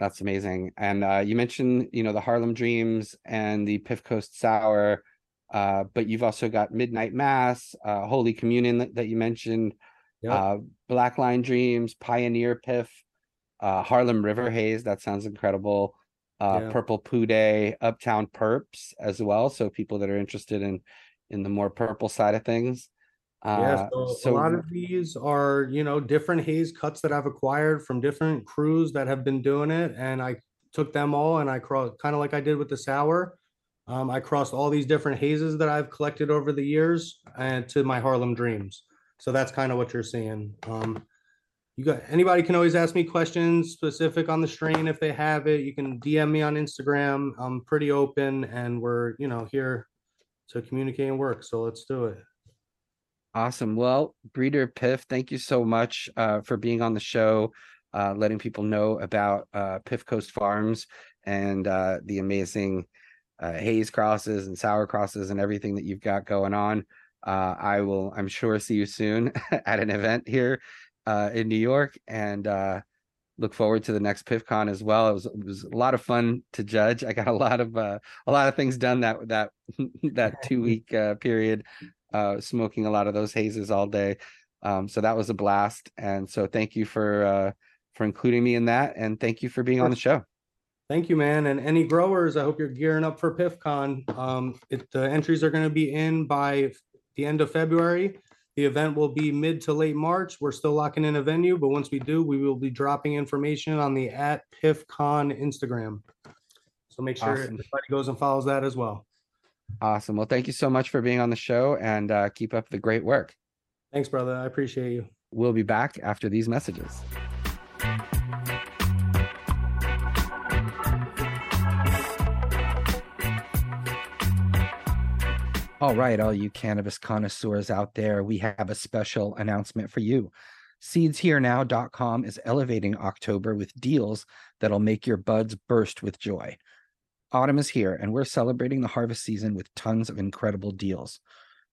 That's amazing. And uh, you mentioned, you know, the Harlem Dreams and the Piff Coast Sour, uh, but you've also got Midnight Mass, uh, Holy Communion that, that you mentioned, Yep. uh, Black Line Dreams, Pioneer Piff, uh, Harlem River Haze. That sounds incredible. Uh, Yeah. Purple Puday, Uptown Perps as well. So people that are interested in in the more purple side of things. Yeah, Uh, so, a lot of these are, you know, different haze cuts that I've acquired from different crews that have been doing it. And I took them all and I crossed kind of like I did with the sour. Um, I crossed all these different hazes that I've collected over the years and to my Harlem Dreams. So that's kind of what you're seeing. Um, you got anybody can always ask me questions specific on the strain if they have it. You can DM me on Instagram. I'm pretty open and we're, you know, here to communicate and work. So let's do it. Awesome. Well, Breeder Piff, thank you so much uh, for being on the show, uh, letting people know about uh, Piff Coast Farms and uh, the amazing uh, haze crosses and sour crosses and everything that you've got going on. Uh, I will, I'm sure, see you soon at an event here uh, in New York and uh, look forward to the next PiffCon as well. It was, it was a lot of fun to judge. I got a lot of uh, a lot of things done that that that two week uh, period uh, smoking a lot of those hazes all day. Um, so that was a blast. And so thank you for uh, for including me in that, and thank you for being on the show. Thank you, man. And any growers, I hope you're gearing up for PiffCon. Um, it, the entries are going to be in by the end of February. The event will be mid to late March. We're still locking in a venue, but once we do, we will be dropping information on the at PiffCon Instagram. So make sure Awesome. everybody goes and follows that as well. Awesome. Well, thank you so much for being on the show, and uh, keep up the great work. Thanks, brother. I appreciate you. We'll be back after these messages. All right, all you cannabis connoisseurs out there, we have a special announcement for you. SeedsHereNow.com is elevating October with deals that'll make your buds burst with joy. Autumn is here, and we're celebrating the harvest season with tons of incredible deals.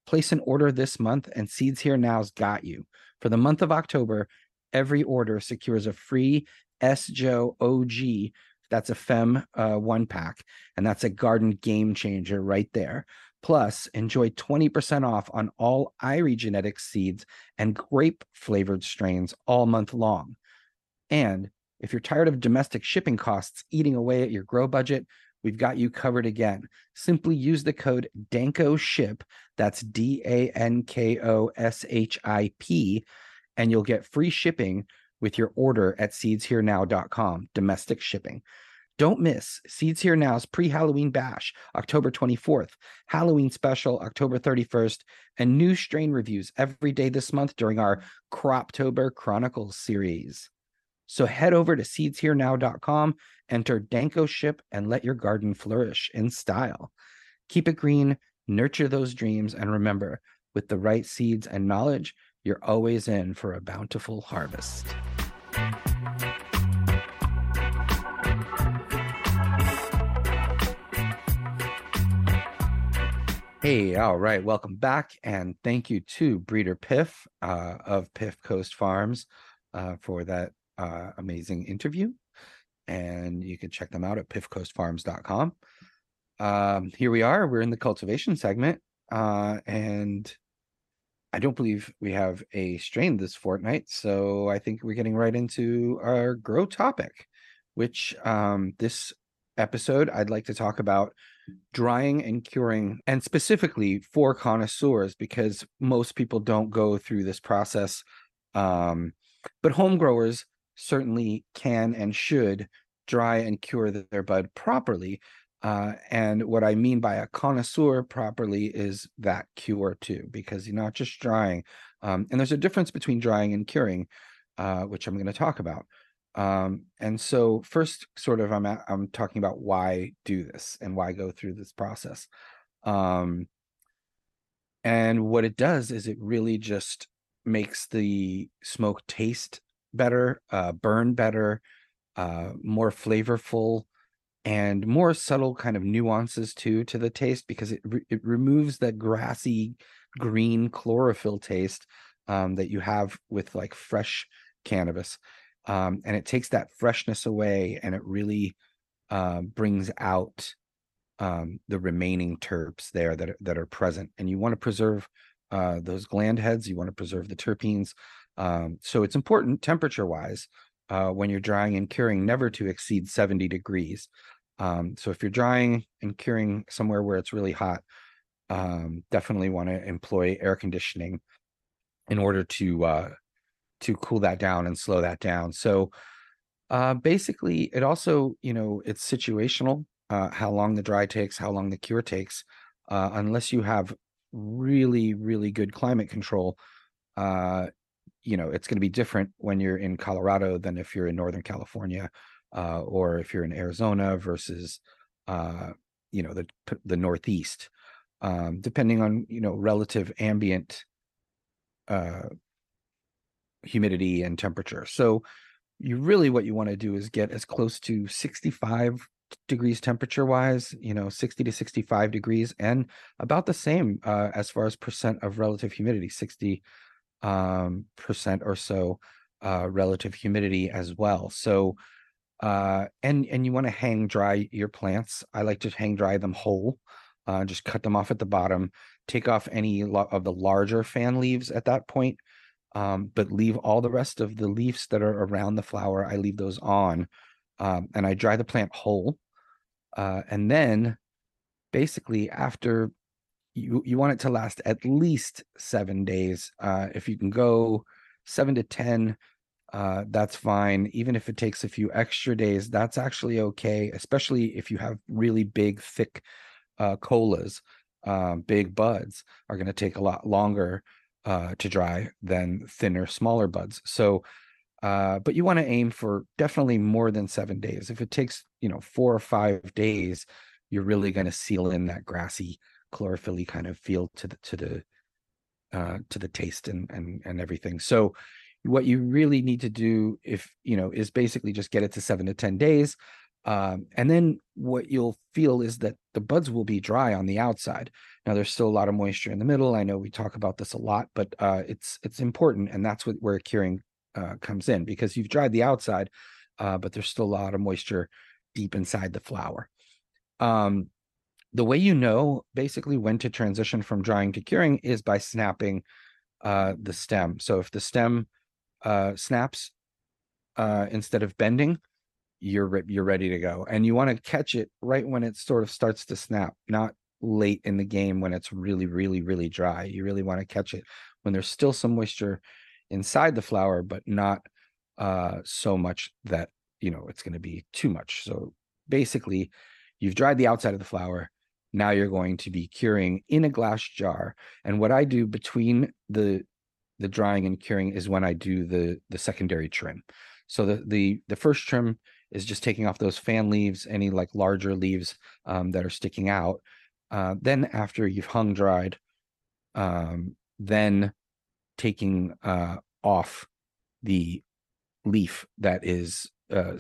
Place an order this month, and Seeds Here Now's got you. For the month of October, every order secures a free S Joe OG. That's a Fem uh, one pack, and that's a garden game changer right there. Plus, enjoy 20% off on all Irie genetics seeds and grape flavored strains all month long. And if you're tired of domestic shipping costs eating away at your grow budget, we've got you covered again. Simply use the code DANKO SHIP, that's D A N K O S H I P, and you'll get free shipping with your order at seedsherenow.com, domestic shipping. Don't miss Seeds Here Now's pre Halloween bash, October 24th, Halloween special, October 31st, and new strain reviews every day this month during our Croptober Chronicles series. So head over to seedsherenow.com, enter Danko Ship, and let your garden flourish in style. Keep it green, nurture those dreams, and remember, with the right seeds and knowledge, you're always in for a bountiful harvest. Hey, all right, welcome back, and thank you to Breeder Piff uh, of Piff Coast Farms uh, for that uh, amazing interview. And you can check them out at piffcoastfarms.com. Um, here we are. We're in the cultivation segment. Uh, and I don't believe we have a strain this fortnight. So I think we're getting right into our grow topic, which um, this episode I'd like to talk about drying and curing, and specifically for connoisseurs, because most people don't go through this process. Um, but home growers certainly can and should dry and cure their bud properly. Uh, and what I mean by a connoisseur properly is that cure too, because you're not just drying. Um, and there's a difference between drying and curing, uh, which I'm going to talk about. Um, and so first, sort of, I'm at, I'm talking about why do this and why go through this process. Um, and what it does is it really just makes the smoke taste better, uh, burn better, uh, more flavorful, and more subtle kind of nuances too to the taste because it re- it removes that grassy green chlorophyll taste um, that you have with like fresh cannabis um, and it takes that freshness away and it really uh, brings out um, the remaining terps there that are, that are present and you want to preserve uh, those gland heads you want to preserve the terpenes um, so it's important temperature wise uh, when you're drying and curing never to exceed 70 degrees um, so if you're drying and curing somewhere where it's really hot um, definitely want to employ air conditioning in order to uh, to cool that down and slow that down. So uh, basically, it also, you know, it's situational, uh, how long the dry takes, how long the cure takes. Uh, unless you have really, really good climate control, uh, you know, it's going to be different when you're in Colorado than if you're in Northern California uh, or if you're in Arizona versus, uh, you know, the the Northeast, um, depending on you know relative ambient uh, humidity and temperature. So you really what you want to do is get as close to 65 degrees temperature wise, you know, 60 to 65 degrees and about the same uh, as far as percent of relative humidity, 60 um, percent or so uh, relative humidity as well. So uh, and and you want to hang dry your plants. I like to hang dry them whole. Uh, just cut them off at the bottom, take off any lo- of the larger fan leaves at that point, um, but leave all the rest of the leaves that are around the flower. I leave those on, um, and I dry the plant whole. Uh, and then, basically, after you you want it to last at least seven days. Uh, if you can go seven to ten, uh, that's fine. Even if it takes a few extra days, that's actually okay. Especially if you have really big, thick uh, colas, uh, big buds are going to take a lot longer uh, to dry than thinner, smaller buds. So, uh, but you want to aim for definitely more than seven days. If it takes, you know, four or five days, you're really going to seal in that grassy, chlorophyll kind of feel to the to the uh, to the taste and and and everything. So, what you really need to do, if you know, is basically just get it to seven to ten days. Um, and then what you'll feel is that the buds will be dry on the outside. Now there's still a lot of moisture in the middle. I know we talk about this a lot, but uh, it's it's important, and that's what where curing uh, comes in because you've dried the outside, uh, but there's still a lot of moisture deep inside the flower. Um, the way you know basically when to transition from drying to curing is by snapping uh, the stem. So if the stem uh, snaps uh, instead of bending, you're re- you're ready to go, and you want to catch it right when it sort of starts to snap, not late in the game when it's really, really, really dry. You really want to catch it when there's still some moisture inside the flower, but not uh, so much that you know it's going to be too much. So basically, you've dried the outside of the flower. Now you're going to be curing in a glass jar. And what I do between the the drying and curing is when I do the the secondary trim. So the the the first trim is just taking off those fan leaves, any like larger leaves um, that are sticking out, uh, then after you've hung dried, um, then taking uh, off the leaf that is uh,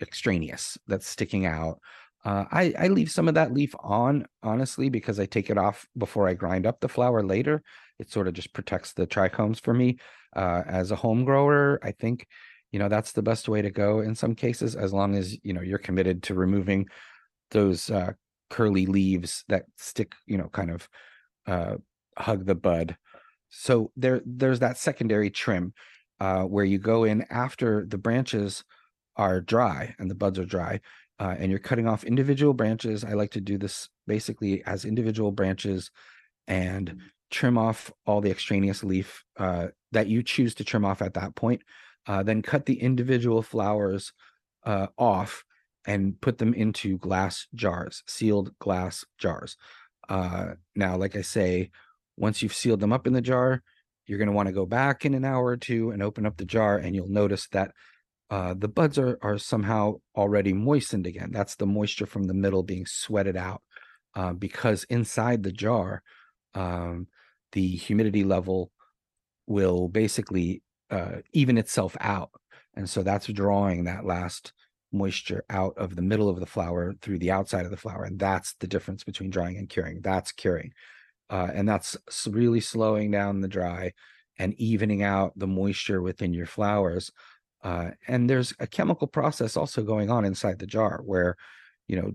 extraneous, that's sticking out. Uh, I, I leave some of that leaf on, honestly, because I take it off before I grind up the flower later. It sort of just protects the trichomes for me. Uh, as a home grower, I think you know that's the best way to go in some cases as long as you know you're committed to removing those uh, curly leaves that stick you know kind of uh, hug the bud so there there's that secondary trim uh, where you go in after the branches are dry and the buds are dry uh, and you're cutting off individual branches i like to do this basically as individual branches and trim off all the extraneous leaf uh, that you choose to trim off at that point uh, then cut the individual flowers uh, off and put them into glass jars, sealed glass jars. Uh, now, like I say, once you've sealed them up in the jar, you're going to want to go back in an hour or two and open up the jar, and you'll notice that uh, the buds are are somehow already moistened again. That's the moisture from the middle being sweated out, uh, because inside the jar, um, the humidity level will basically uh, even itself out, and so that's drawing that last moisture out of the middle of the flower through the outside of the flower, and that's the difference between drying and curing. That's curing, uh, and that's really slowing down the dry and evening out the moisture within your flowers. Uh, and there's a chemical process also going on inside the jar where, you know,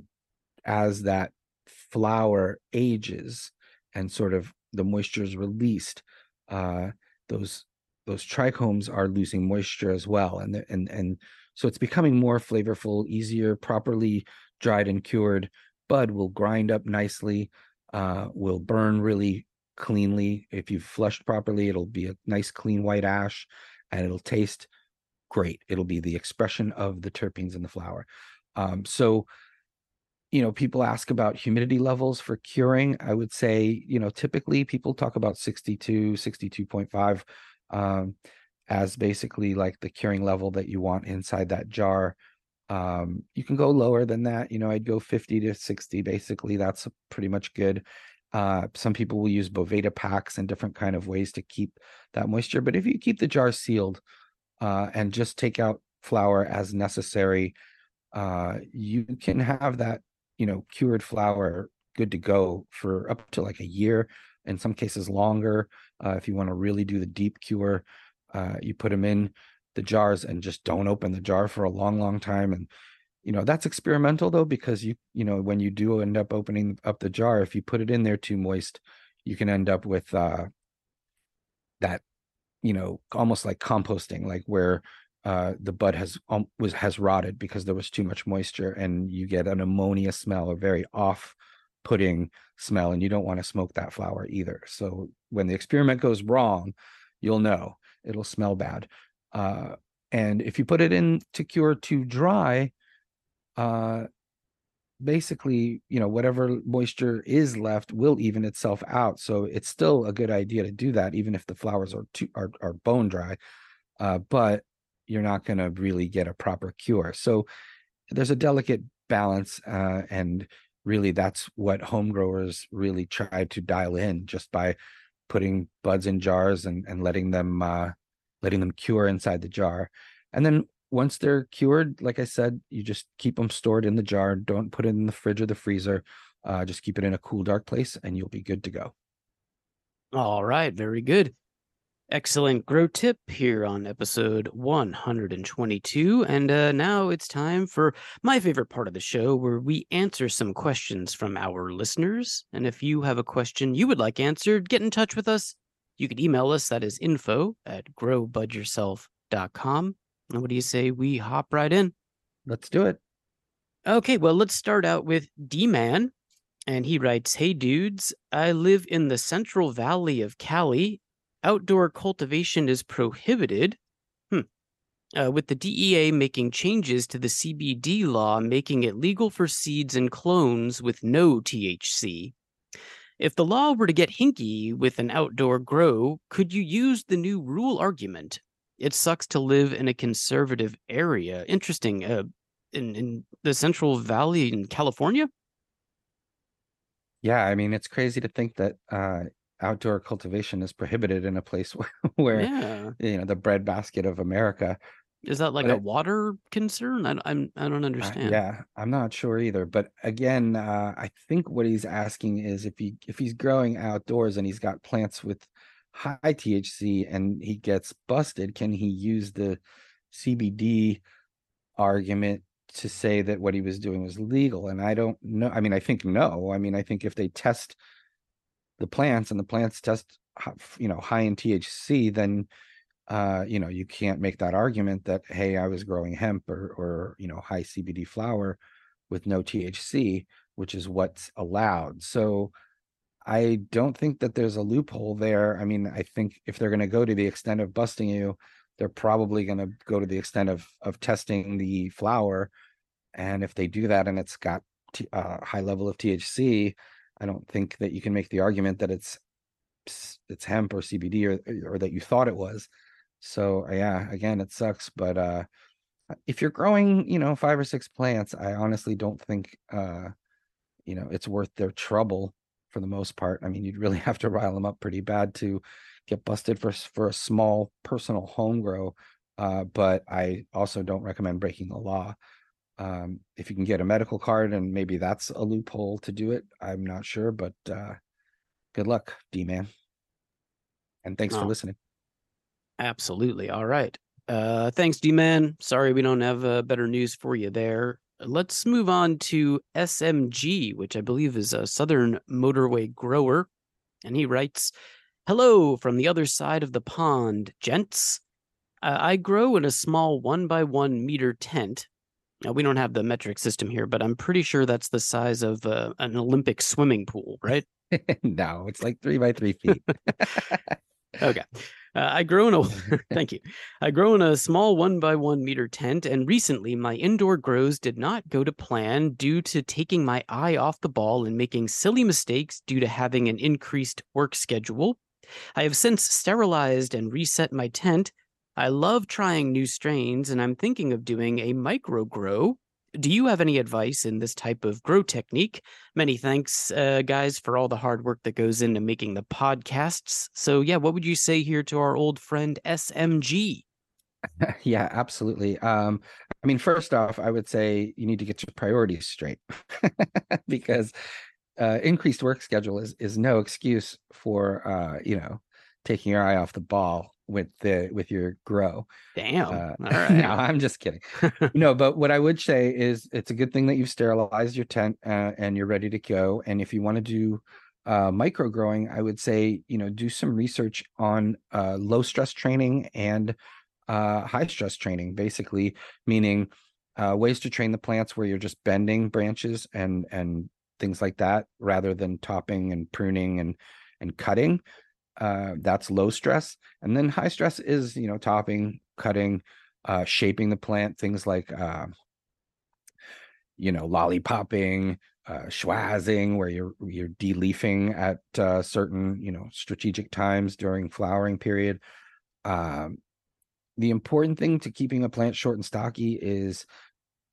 as that flower ages and sort of the moisture is released, uh, those those trichomes are losing moisture as well and and and so it's becoming more flavorful easier properly dried and cured bud will grind up nicely uh, will burn really cleanly. If you've flushed properly it'll be a nice clean white ash and it'll taste great. It'll be the expression of the terpenes in the flower. Um, so you know people ask about humidity levels for curing. I would say you know typically people talk about 62 62.5 um, as basically like the curing level that you want inside that jar. Um, you can go lower than that. You know, I'd go 50 to 60. Basically, that's pretty much good. Uh, some people will use Boveda packs and different kind of ways to keep that moisture. But if you keep the jar sealed uh, and just take out flower as necessary, uh, you can have that, you know, cured flower good to go for up to like a year in some cases longer. Uh, if you want to really do the deep cure, uh, you put them in the jars and just don't open the jar for a long, long time. And you know that's experimental though because you you know when you do end up opening up the jar, if you put it in there too moist, you can end up with uh, that you know almost like composting, like where uh, the bud has um, was has rotted because there was too much moisture, and you get an ammonia smell, a very off putting smell and you don't want to smoke that flower either so when the experiment goes wrong you'll know it'll smell bad uh, and if you put it in to cure to dry uh, basically you know whatever moisture is left will even itself out so it's still a good idea to do that even if the flowers are too are, are bone dry uh, but you're not going to really get a proper cure. So there's a delicate balance uh, and really that's what home growers really try to dial in just by putting buds in jars and, and letting them uh, letting them cure inside the jar and then once they're cured like i said you just keep them stored in the jar don't put it in the fridge or the freezer uh, just keep it in a cool dark place and you'll be good to go all right very good Excellent grow tip here on episode 122. And uh, now it's time for my favorite part of the show where we answer some questions from our listeners. And if you have a question you would like answered, get in touch with us. You can email us. That is info at growbudyourself.com. And what do you say we hop right in? Let's do it. Okay, well, let's start out with D Man. And he writes Hey, dudes, I live in the Central Valley of Cali outdoor cultivation is prohibited. Hmm. Uh, with the DEA making changes to the CBD law, making it legal for seeds and clones with no THC. If the law were to get hinky with an outdoor grow, could you use the new rule argument? It sucks to live in a conservative area. Interesting. Uh, in, in the Central Valley in California? Yeah, I mean, it's crazy to think that uh, outdoor cultivation is prohibited in a place where, where yeah. you know the breadbasket of America. Is that like but a water concern? I, I'm I don't understand. Uh, yeah, I'm not sure either. But again, uh, I think what he's asking is if he if he's growing outdoors and he's got plants with high THC and he gets busted, can he use the CBD argument to say that what he was doing was legal. And I don't know. I mean, I think no. I mean, I think if they test the plants and the plants test, you know, high in THC, then uh, you know, you can't make that argument that hey, I was growing hemp or or you know, high CBD flower with no THC, which is what's allowed. So I don't think that there's a loophole there. I mean, I think if they're going to go to the extent of busting you, they're probably going to go to the extent of of testing the flower and if they do that and it's got a uh, high level of THC, I don't think that you can make the argument that it's it's hemp or CBD or or that you thought it was. So yeah, again, it sucks, but uh, if you're growing, you know, five or six plants, I honestly don't think uh, you know, it's worth their trouble for the most part. I mean, you'd really have to rile them up pretty bad to get busted for for a small personal home grow. Uh, but I also don't recommend breaking the law. Um, if you can get a medical card and maybe that's a loophole to do it, I'm not sure, but uh, good luck, D man. And thanks oh. for listening. Absolutely. All right. Uh, thanks, D man. Sorry we don't have uh, better news for you there. Let's move on to SMG, which I believe is a Southern Motorway grower. And he writes Hello from the other side of the pond, gents. Uh, I grow in a small one by one meter tent now, we don't have the metric system here, but I'm pretty sure that's the size of uh, an Olympic swimming pool, right? no, it's like three by three feet. okay. Uh, I grow in a thank you. I grow in a small one by one meter tent, and recently my indoor grows did not go to plan due to taking my eye off the ball and making silly mistakes due to having an increased work schedule. I have since sterilized and reset my tent, I love trying new strains and I'm thinking of doing a micro grow. Do you have any advice in this type of grow technique? Many thanks, uh, guys, for all the hard work that goes into making the podcasts. So, yeah, what would you say here to our old friend SMG? yeah, absolutely. Um, I mean, first off, I would say you need to get your priorities straight because uh, increased work schedule is is no excuse for uh, you know taking your eye off the ball with the with your grow. Damn. Uh, All right. no, I'm just kidding. no, but what I would say is it's a good thing that you've sterilized your tent uh, and you're ready to go. And if you want to do uh, micro growing, I would say you know do some research on uh, low stress training and uh, high stress training. Basically, meaning uh, ways to train the plants where you're just bending branches and and things like that, rather than topping and pruning and and cutting uh, that's low stress and then high stress is you know topping cutting uh, shaping the plant things like uh, you know lollipopping uh, schwazzing where you're you're deleafing at uh, certain you know strategic times during flowering period. Um, the important thing to keeping a plant short and stocky is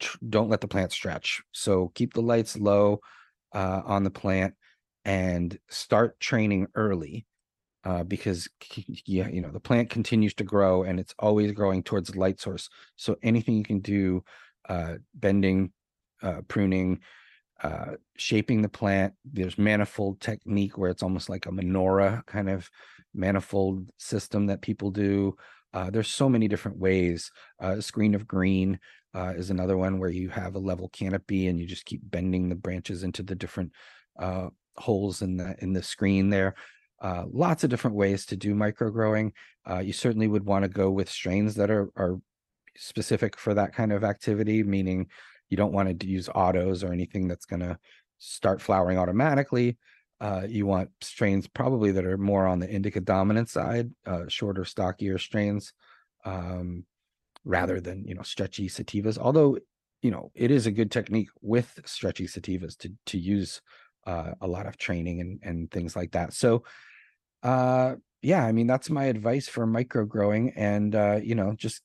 tr- don't let the plant stretch. So keep the lights low uh, on the plant and start training early uh, because yeah, you know the plant continues to grow and it's always growing towards the light source. So anything you can do, uh, bending, uh, pruning, uh, shaping the plant. There's manifold technique where it's almost like a menorah kind of manifold system that people do. Uh, there's so many different ways. Uh, screen of green is another one where you have a level canopy and you just keep bending the branches into the different holes in the in the screen there uh, lots of different ways to do micro growing. Uh, you certainly would want to go with strains that are are specific for that kind of activity, meaning you don't want to use autos or anything that's going to start flowering automatically. Uh, you want strains probably that are more on the indica dominant side, uh, shorter, stockier strains, um, rather than you know stretchy sativas. Although you know it is a good technique with stretchy sativas to to use uh, a lot of training and and things like that. So uh yeah i mean that's my advice for micro growing and uh you know just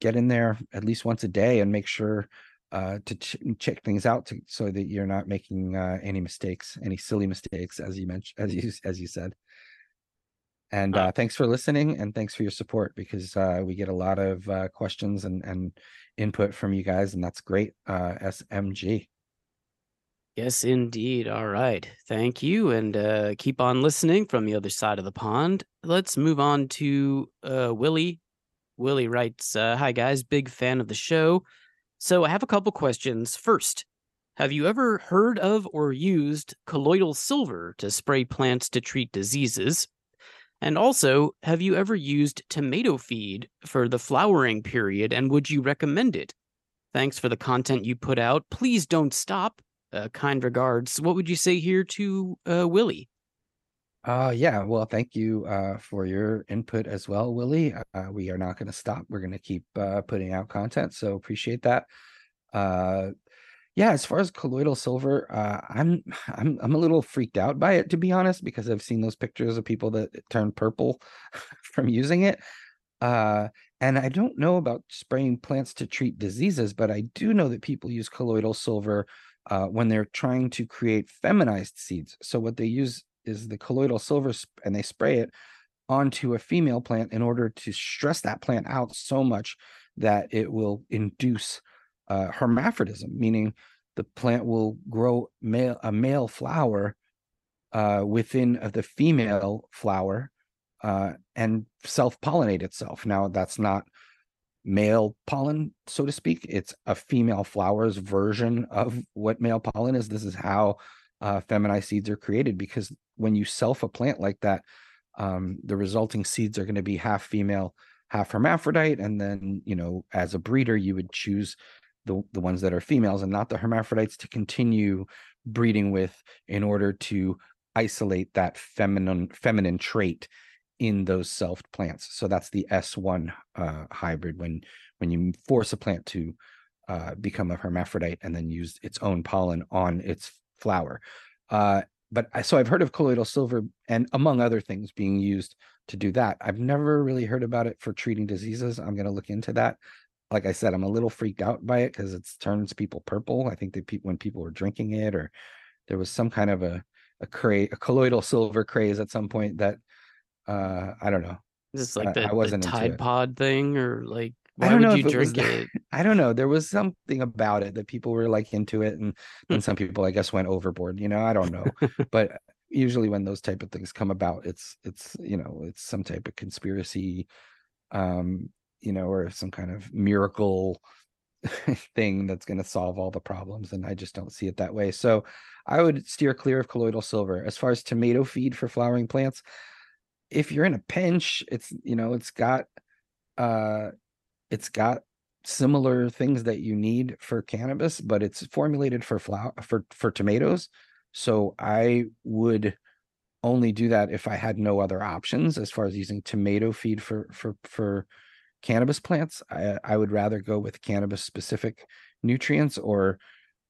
get in there at least once a day and make sure uh to ch- check things out to, so that you're not making uh any mistakes any silly mistakes as you mentioned as you as you said. And uh, thanks for listening and thanks for your support because uh, we get a lot of uh, questions and, and input from you guys and that's great uh, smg Yes, indeed. All right. Thank you. And uh, keep on listening from the other side of the pond. Let's move on to uh, Willie Willie writes, uh, "Hi guys, big fan of the show. So I have a couple questions. First, have you ever heard of or used colloidal silver to spray plants to treat diseases? And also, have you ever used tomato feed for the flowering period and would you recommend it? Thanks for the content you put out. Please don't stop. Uh, kind regards. What would you say here to uh, Willie? Uh yeah, well, thank you uh for your input as well, Willie. Uh, we are not going to stop. We're going to keep uh putting out content, so appreciate that. Uh yeah, as far as colloidal silver, uh I'm I'm I'm a little freaked out by it to be honest because I've seen those pictures of people that turn purple from using it. Uh and I don't know about spraying plants to treat diseases, but I do know that people use colloidal silver uh, when they're trying to create feminized seeds. So what they use is the colloidal silver and they spray it onto a female plant in order to stress that plant out so much that it will induce uh, hermaphrodism, meaning the plant will grow male a male flower uh, within uh, the female flower uh, and self-pollinate itself. Now that's not male pollen, so to speak. It's a female flower's version of what male pollen is. This is how uh, feminized seeds are created because when you self a plant like that, um, the resulting seeds are going to be half female, half hermaphrodite, and then you know, as a breeder, you would choose the the ones that are females and not the hermaphrodites to continue breeding with in order to isolate that feminine feminine trait in those self plants. So that's the S1 uh, hybrid when when you force a plant to uh, become a hermaphrodite and then use its own pollen on its flower. Uh, but I, so I've heard of colloidal silver and among other things being used to do that. I've never really heard about it for treating diseases. I'm going to look into that. Like I said, I'm a little freaked out by it because it turns people purple. I think that people when people were drinking it, or there was some kind of a a craze, a colloidal silver craze at some point that uh I don't know. Is this like the, I wasn't the Tide Pod thing, or like why I don't would know you if it was drink it? I don't know. There was something about it that people were like into it, and then some people, I guess, went overboard. You know, I don't know. but usually, when those type of things come about, it's it's you know, it's some type of conspiracy, um, you know, or some kind of miracle thing that's going to solve all the problems. And I just don't see it that way. So I would steer clear of colloidal silver. As far as tomato feed for flowering plants, if you're in a pinch, it's you know, it's got uh it's got similar things that you need for cannabis, but it's formulated for flower for for tomatoes. So I would only do that if I had no other options as far as using tomato feed for for for cannabis plants. I, I would rather go with cannabis specific nutrients or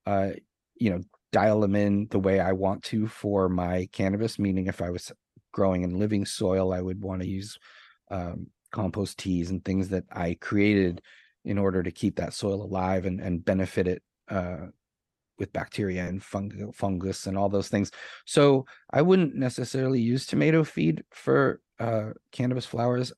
uh you know dial them in the way I want to for my cannabis. Meaning, if I was growing in living soil, I would want to use um, compost teas and things that I created in order to keep that soil alive and, and benefit it uh, with bacteria and fung- fungus and all those things. So I wouldn't necessarily use tomato feed for uh, cannabis flowers,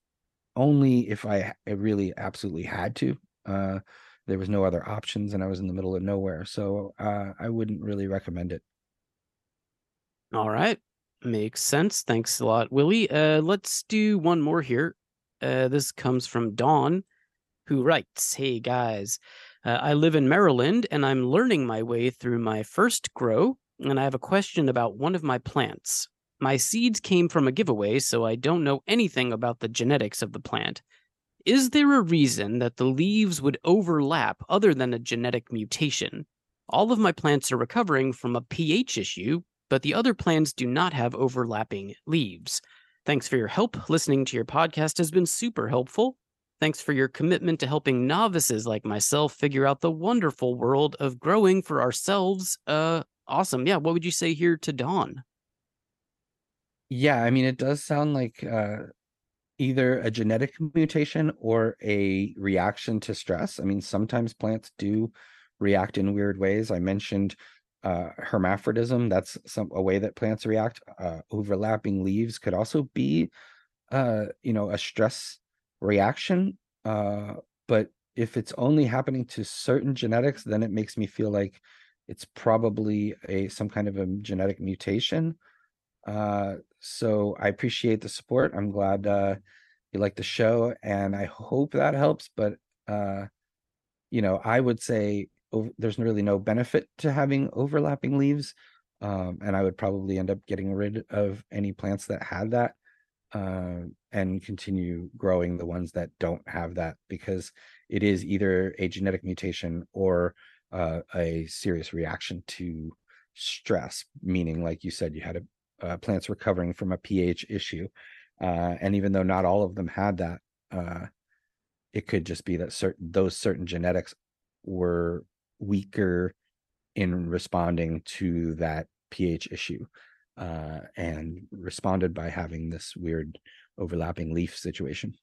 only if I really absolutely had to. Uh, there was no other options, and I was in the middle of nowhere, so uh, I wouldn't really recommend it. All right, makes sense. Thanks a lot, Willie. Uh, let's do one more here. Uh, this comes from Dawn, who writes Hey guys, uh, I live in Maryland and I'm learning my way through my first grow, and I have a question about one of my plants. My seeds came from a giveaway, so I don't know anything about the genetics of the plant. Is there a reason that the leaves would overlap other than a genetic mutation? All of my plants are recovering from a pH issue, but the other plants do not have overlapping leaves. Thanks for your help. Listening to your podcast has been super helpful. Thanks for your commitment to helping novices like myself figure out the wonderful world of growing for ourselves. Uh, awesome. Yeah. What would you say here to Dawn? Yeah, I mean, it does sound like uh, either a genetic mutation or a reaction to stress. I mean, sometimes plants do react in weird ways. I mentioned uh, hermaphrodism. That's some a way that plants react. Uh, overlapping leaves could also be, uh, you know, a stress reaction. Uh, but if it's only happening to certain genetics, then it makes me feel like it's probably a some kind of a genetic mutation. Uh, so I appreciate the support. I'm glad uh, you like the show, and I hope that helps. But you know, I would say there's really no benefit to having overlapping leaves. Um, and I would probably end up getting rid of any plants that had that uh, and continue growing the ones that don't have that because it is either a genetic mutation or uh, a serious reaction to stress, meaning, like you said, you had a, uh, plants recovering from a pH issue. Uh, and even though not all of them had that, uh, it could just be that certain those certain genetics were weaker in responding to that pH issue uh, and responded by having this weird overlapping leaf situation.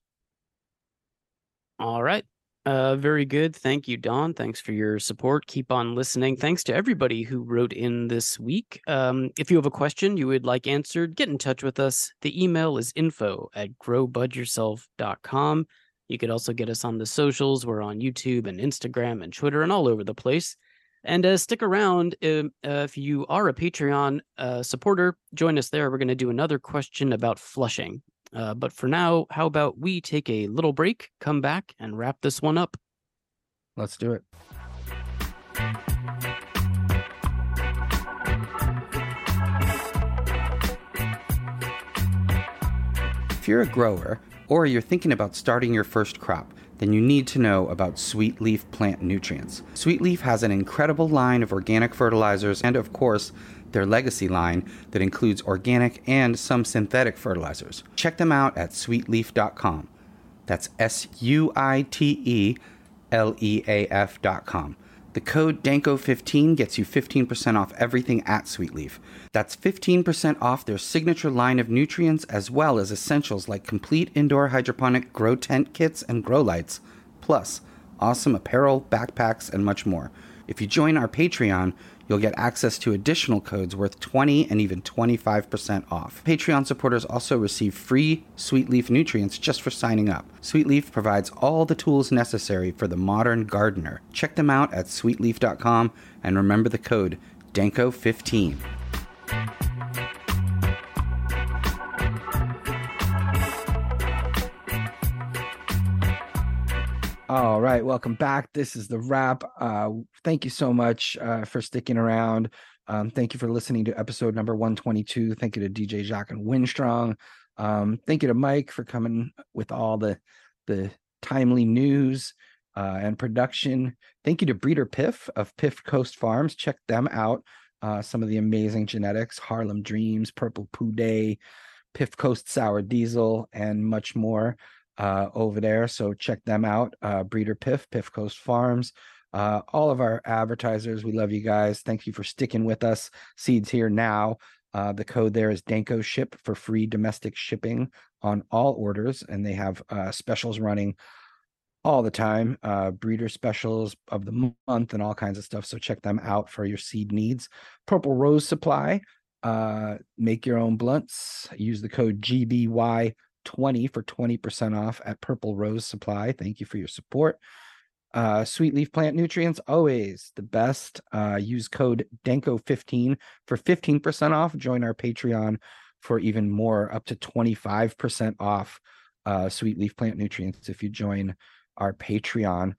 All right. Uh, very good. Thank you, Dawn. Thanks for your support. Keep on listening. Thanks to everybody who wrote in this week. Um, if you have a question you would like answered, get in touch with us. The email is info at growbudyourself.com. You could also get us on the socials. We're on YouTube and Instagram and Twitter and all over the place. And uh, stick around if, uh, if you are a Patreon uh, supporter. Join us there. We're going to do another question about flushing. Uh, but for now, how about we take a little break, come back, and wrap this one up? Let's do it. If you're a grower or you're thinking about starting your first crop, then you need to know about Suite Leaf plant nutrients. Suite Leaf has an incredible line of organic fertilizers and, of course, their legacy line that includes organic and some synthetic fertilizers. Check them out at suiteleaf.com. That's S U I T E L E A F.com. The code DANKO15 gets you 15% off everything at Suiteleaf. That's 15% off their signature line of nutrients as well as essentials like complete indoor hydroponic grow tent kits and grow lights, plus awesome apparel, backpacks, and much more. If you join our Patreon, you'll get access to additional codes worth 20 and even 25% off. Patreon supporters also receive free Suiteleaf nutrients just for signing up. Suiteleaf provides all the tools necessary for the modern gardener. Check them out at suiteleaf.com and remember the code DANKO15. All right, welcome back. This is the wrap. Uh, thank you so much uh, for sticking around. Um, thank you for listening to episode number 122. Thank you to DJ Jacques and Winstrong. Um, thank you to Mike for coming with all the the timely news uh, and production. Thank you to Breeder Piff of Piff Coast Farms. Check them out. Uh, some of the amazing genetics: Harlem Dreams, Purple Puday, Piff Coast Sour Diesel, and much more uh, over there. So check them out. Uh, Breeder Piff, Piff Coast Farms. Uh, all of our advertisers, we love you guys. Thank you for sticking with us. Seeds here now. Uh, the code there is Danko Ship for free domestic shipping on all orders, and they have uh, specials running all the time. Uh, breeder specials of the month and all kinds of stuff. So check them out for your seed needs. Purple Rose Supply. Uh, make your own blunts. Use the code GBY 20 for 20% off at Purple Rose Supply. Thank you for your support. Uh, Suite Leaf Plant Nutrients, always the best. Uh, use code DANKO15 for 15% off. Join our Patreon for even more, up to 25% off uh, Suite Leaf Plant Nutrients if you join our Patreon.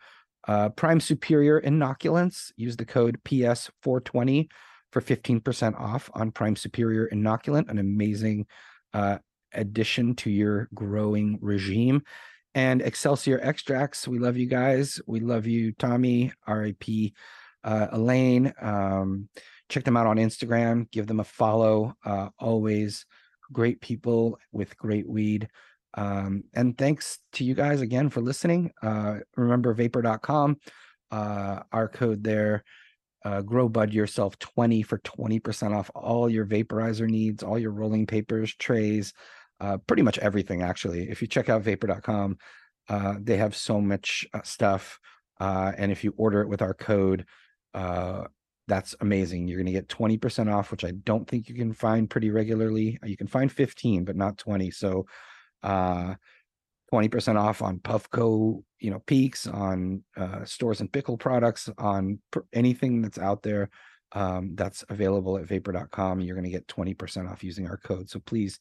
Uh, Prime Superior Inoculants, use the code PS420 for 15% off on Prime Superior Inoculant, an amazing uh, addition to your growing regime. And Excelsior Extracts, we love you guys. We love you, Tommy, RIP, uh, Elaine. Um, check them out on Instagram. Give them a follow. Uh, always great people with great weed. Um, and thanks to you guys again for listening. Uh, remember vapor.com, uh, our code there, uh, grow bud yourself 20 for 20% off all your vaporizer needs, all your rolling papers, trays, uh, pretty much everything actually. If you check out vapor.com, uh, they have so much uh, stuff. Uh, and if you order it with our code, uh, that's amazing. You're going to get 20% off, which I don't think you can find pretty regularly. You can find 15, but not 20. So, 20% off on Puffco, you know, peaks on Storz and Bickel products, on pr- anything that's out there um, that's available at vapor.com. You're going to get 20% off using our code. So please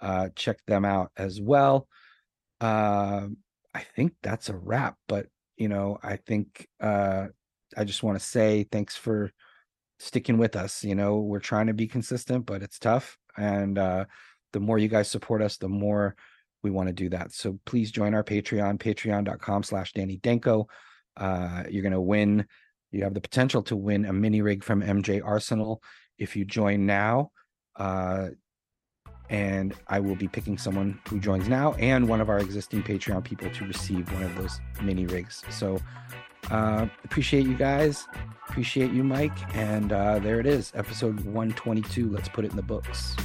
uh, check them out as well. uh, I think that's a wrap. But you know, I think uh, I just want to say thanks for sticking with us. You know, we're trying to be consistent, but it's tough. And uh, the more you guys support us, the more we want to do that. So please join our Patreon, patreon.com slash Danny Danko. Uh, you're going to win. You have the potential to win a mini rig from MJ Arsenal if you join now. Uh, and I will be picking someone who joins now and one of our existing Patreon people to receive one of those mini rigs. So uh, appreciate you guys. Appreciate you, Mike. And uh, there it is, episode 122. Let's put it in the books.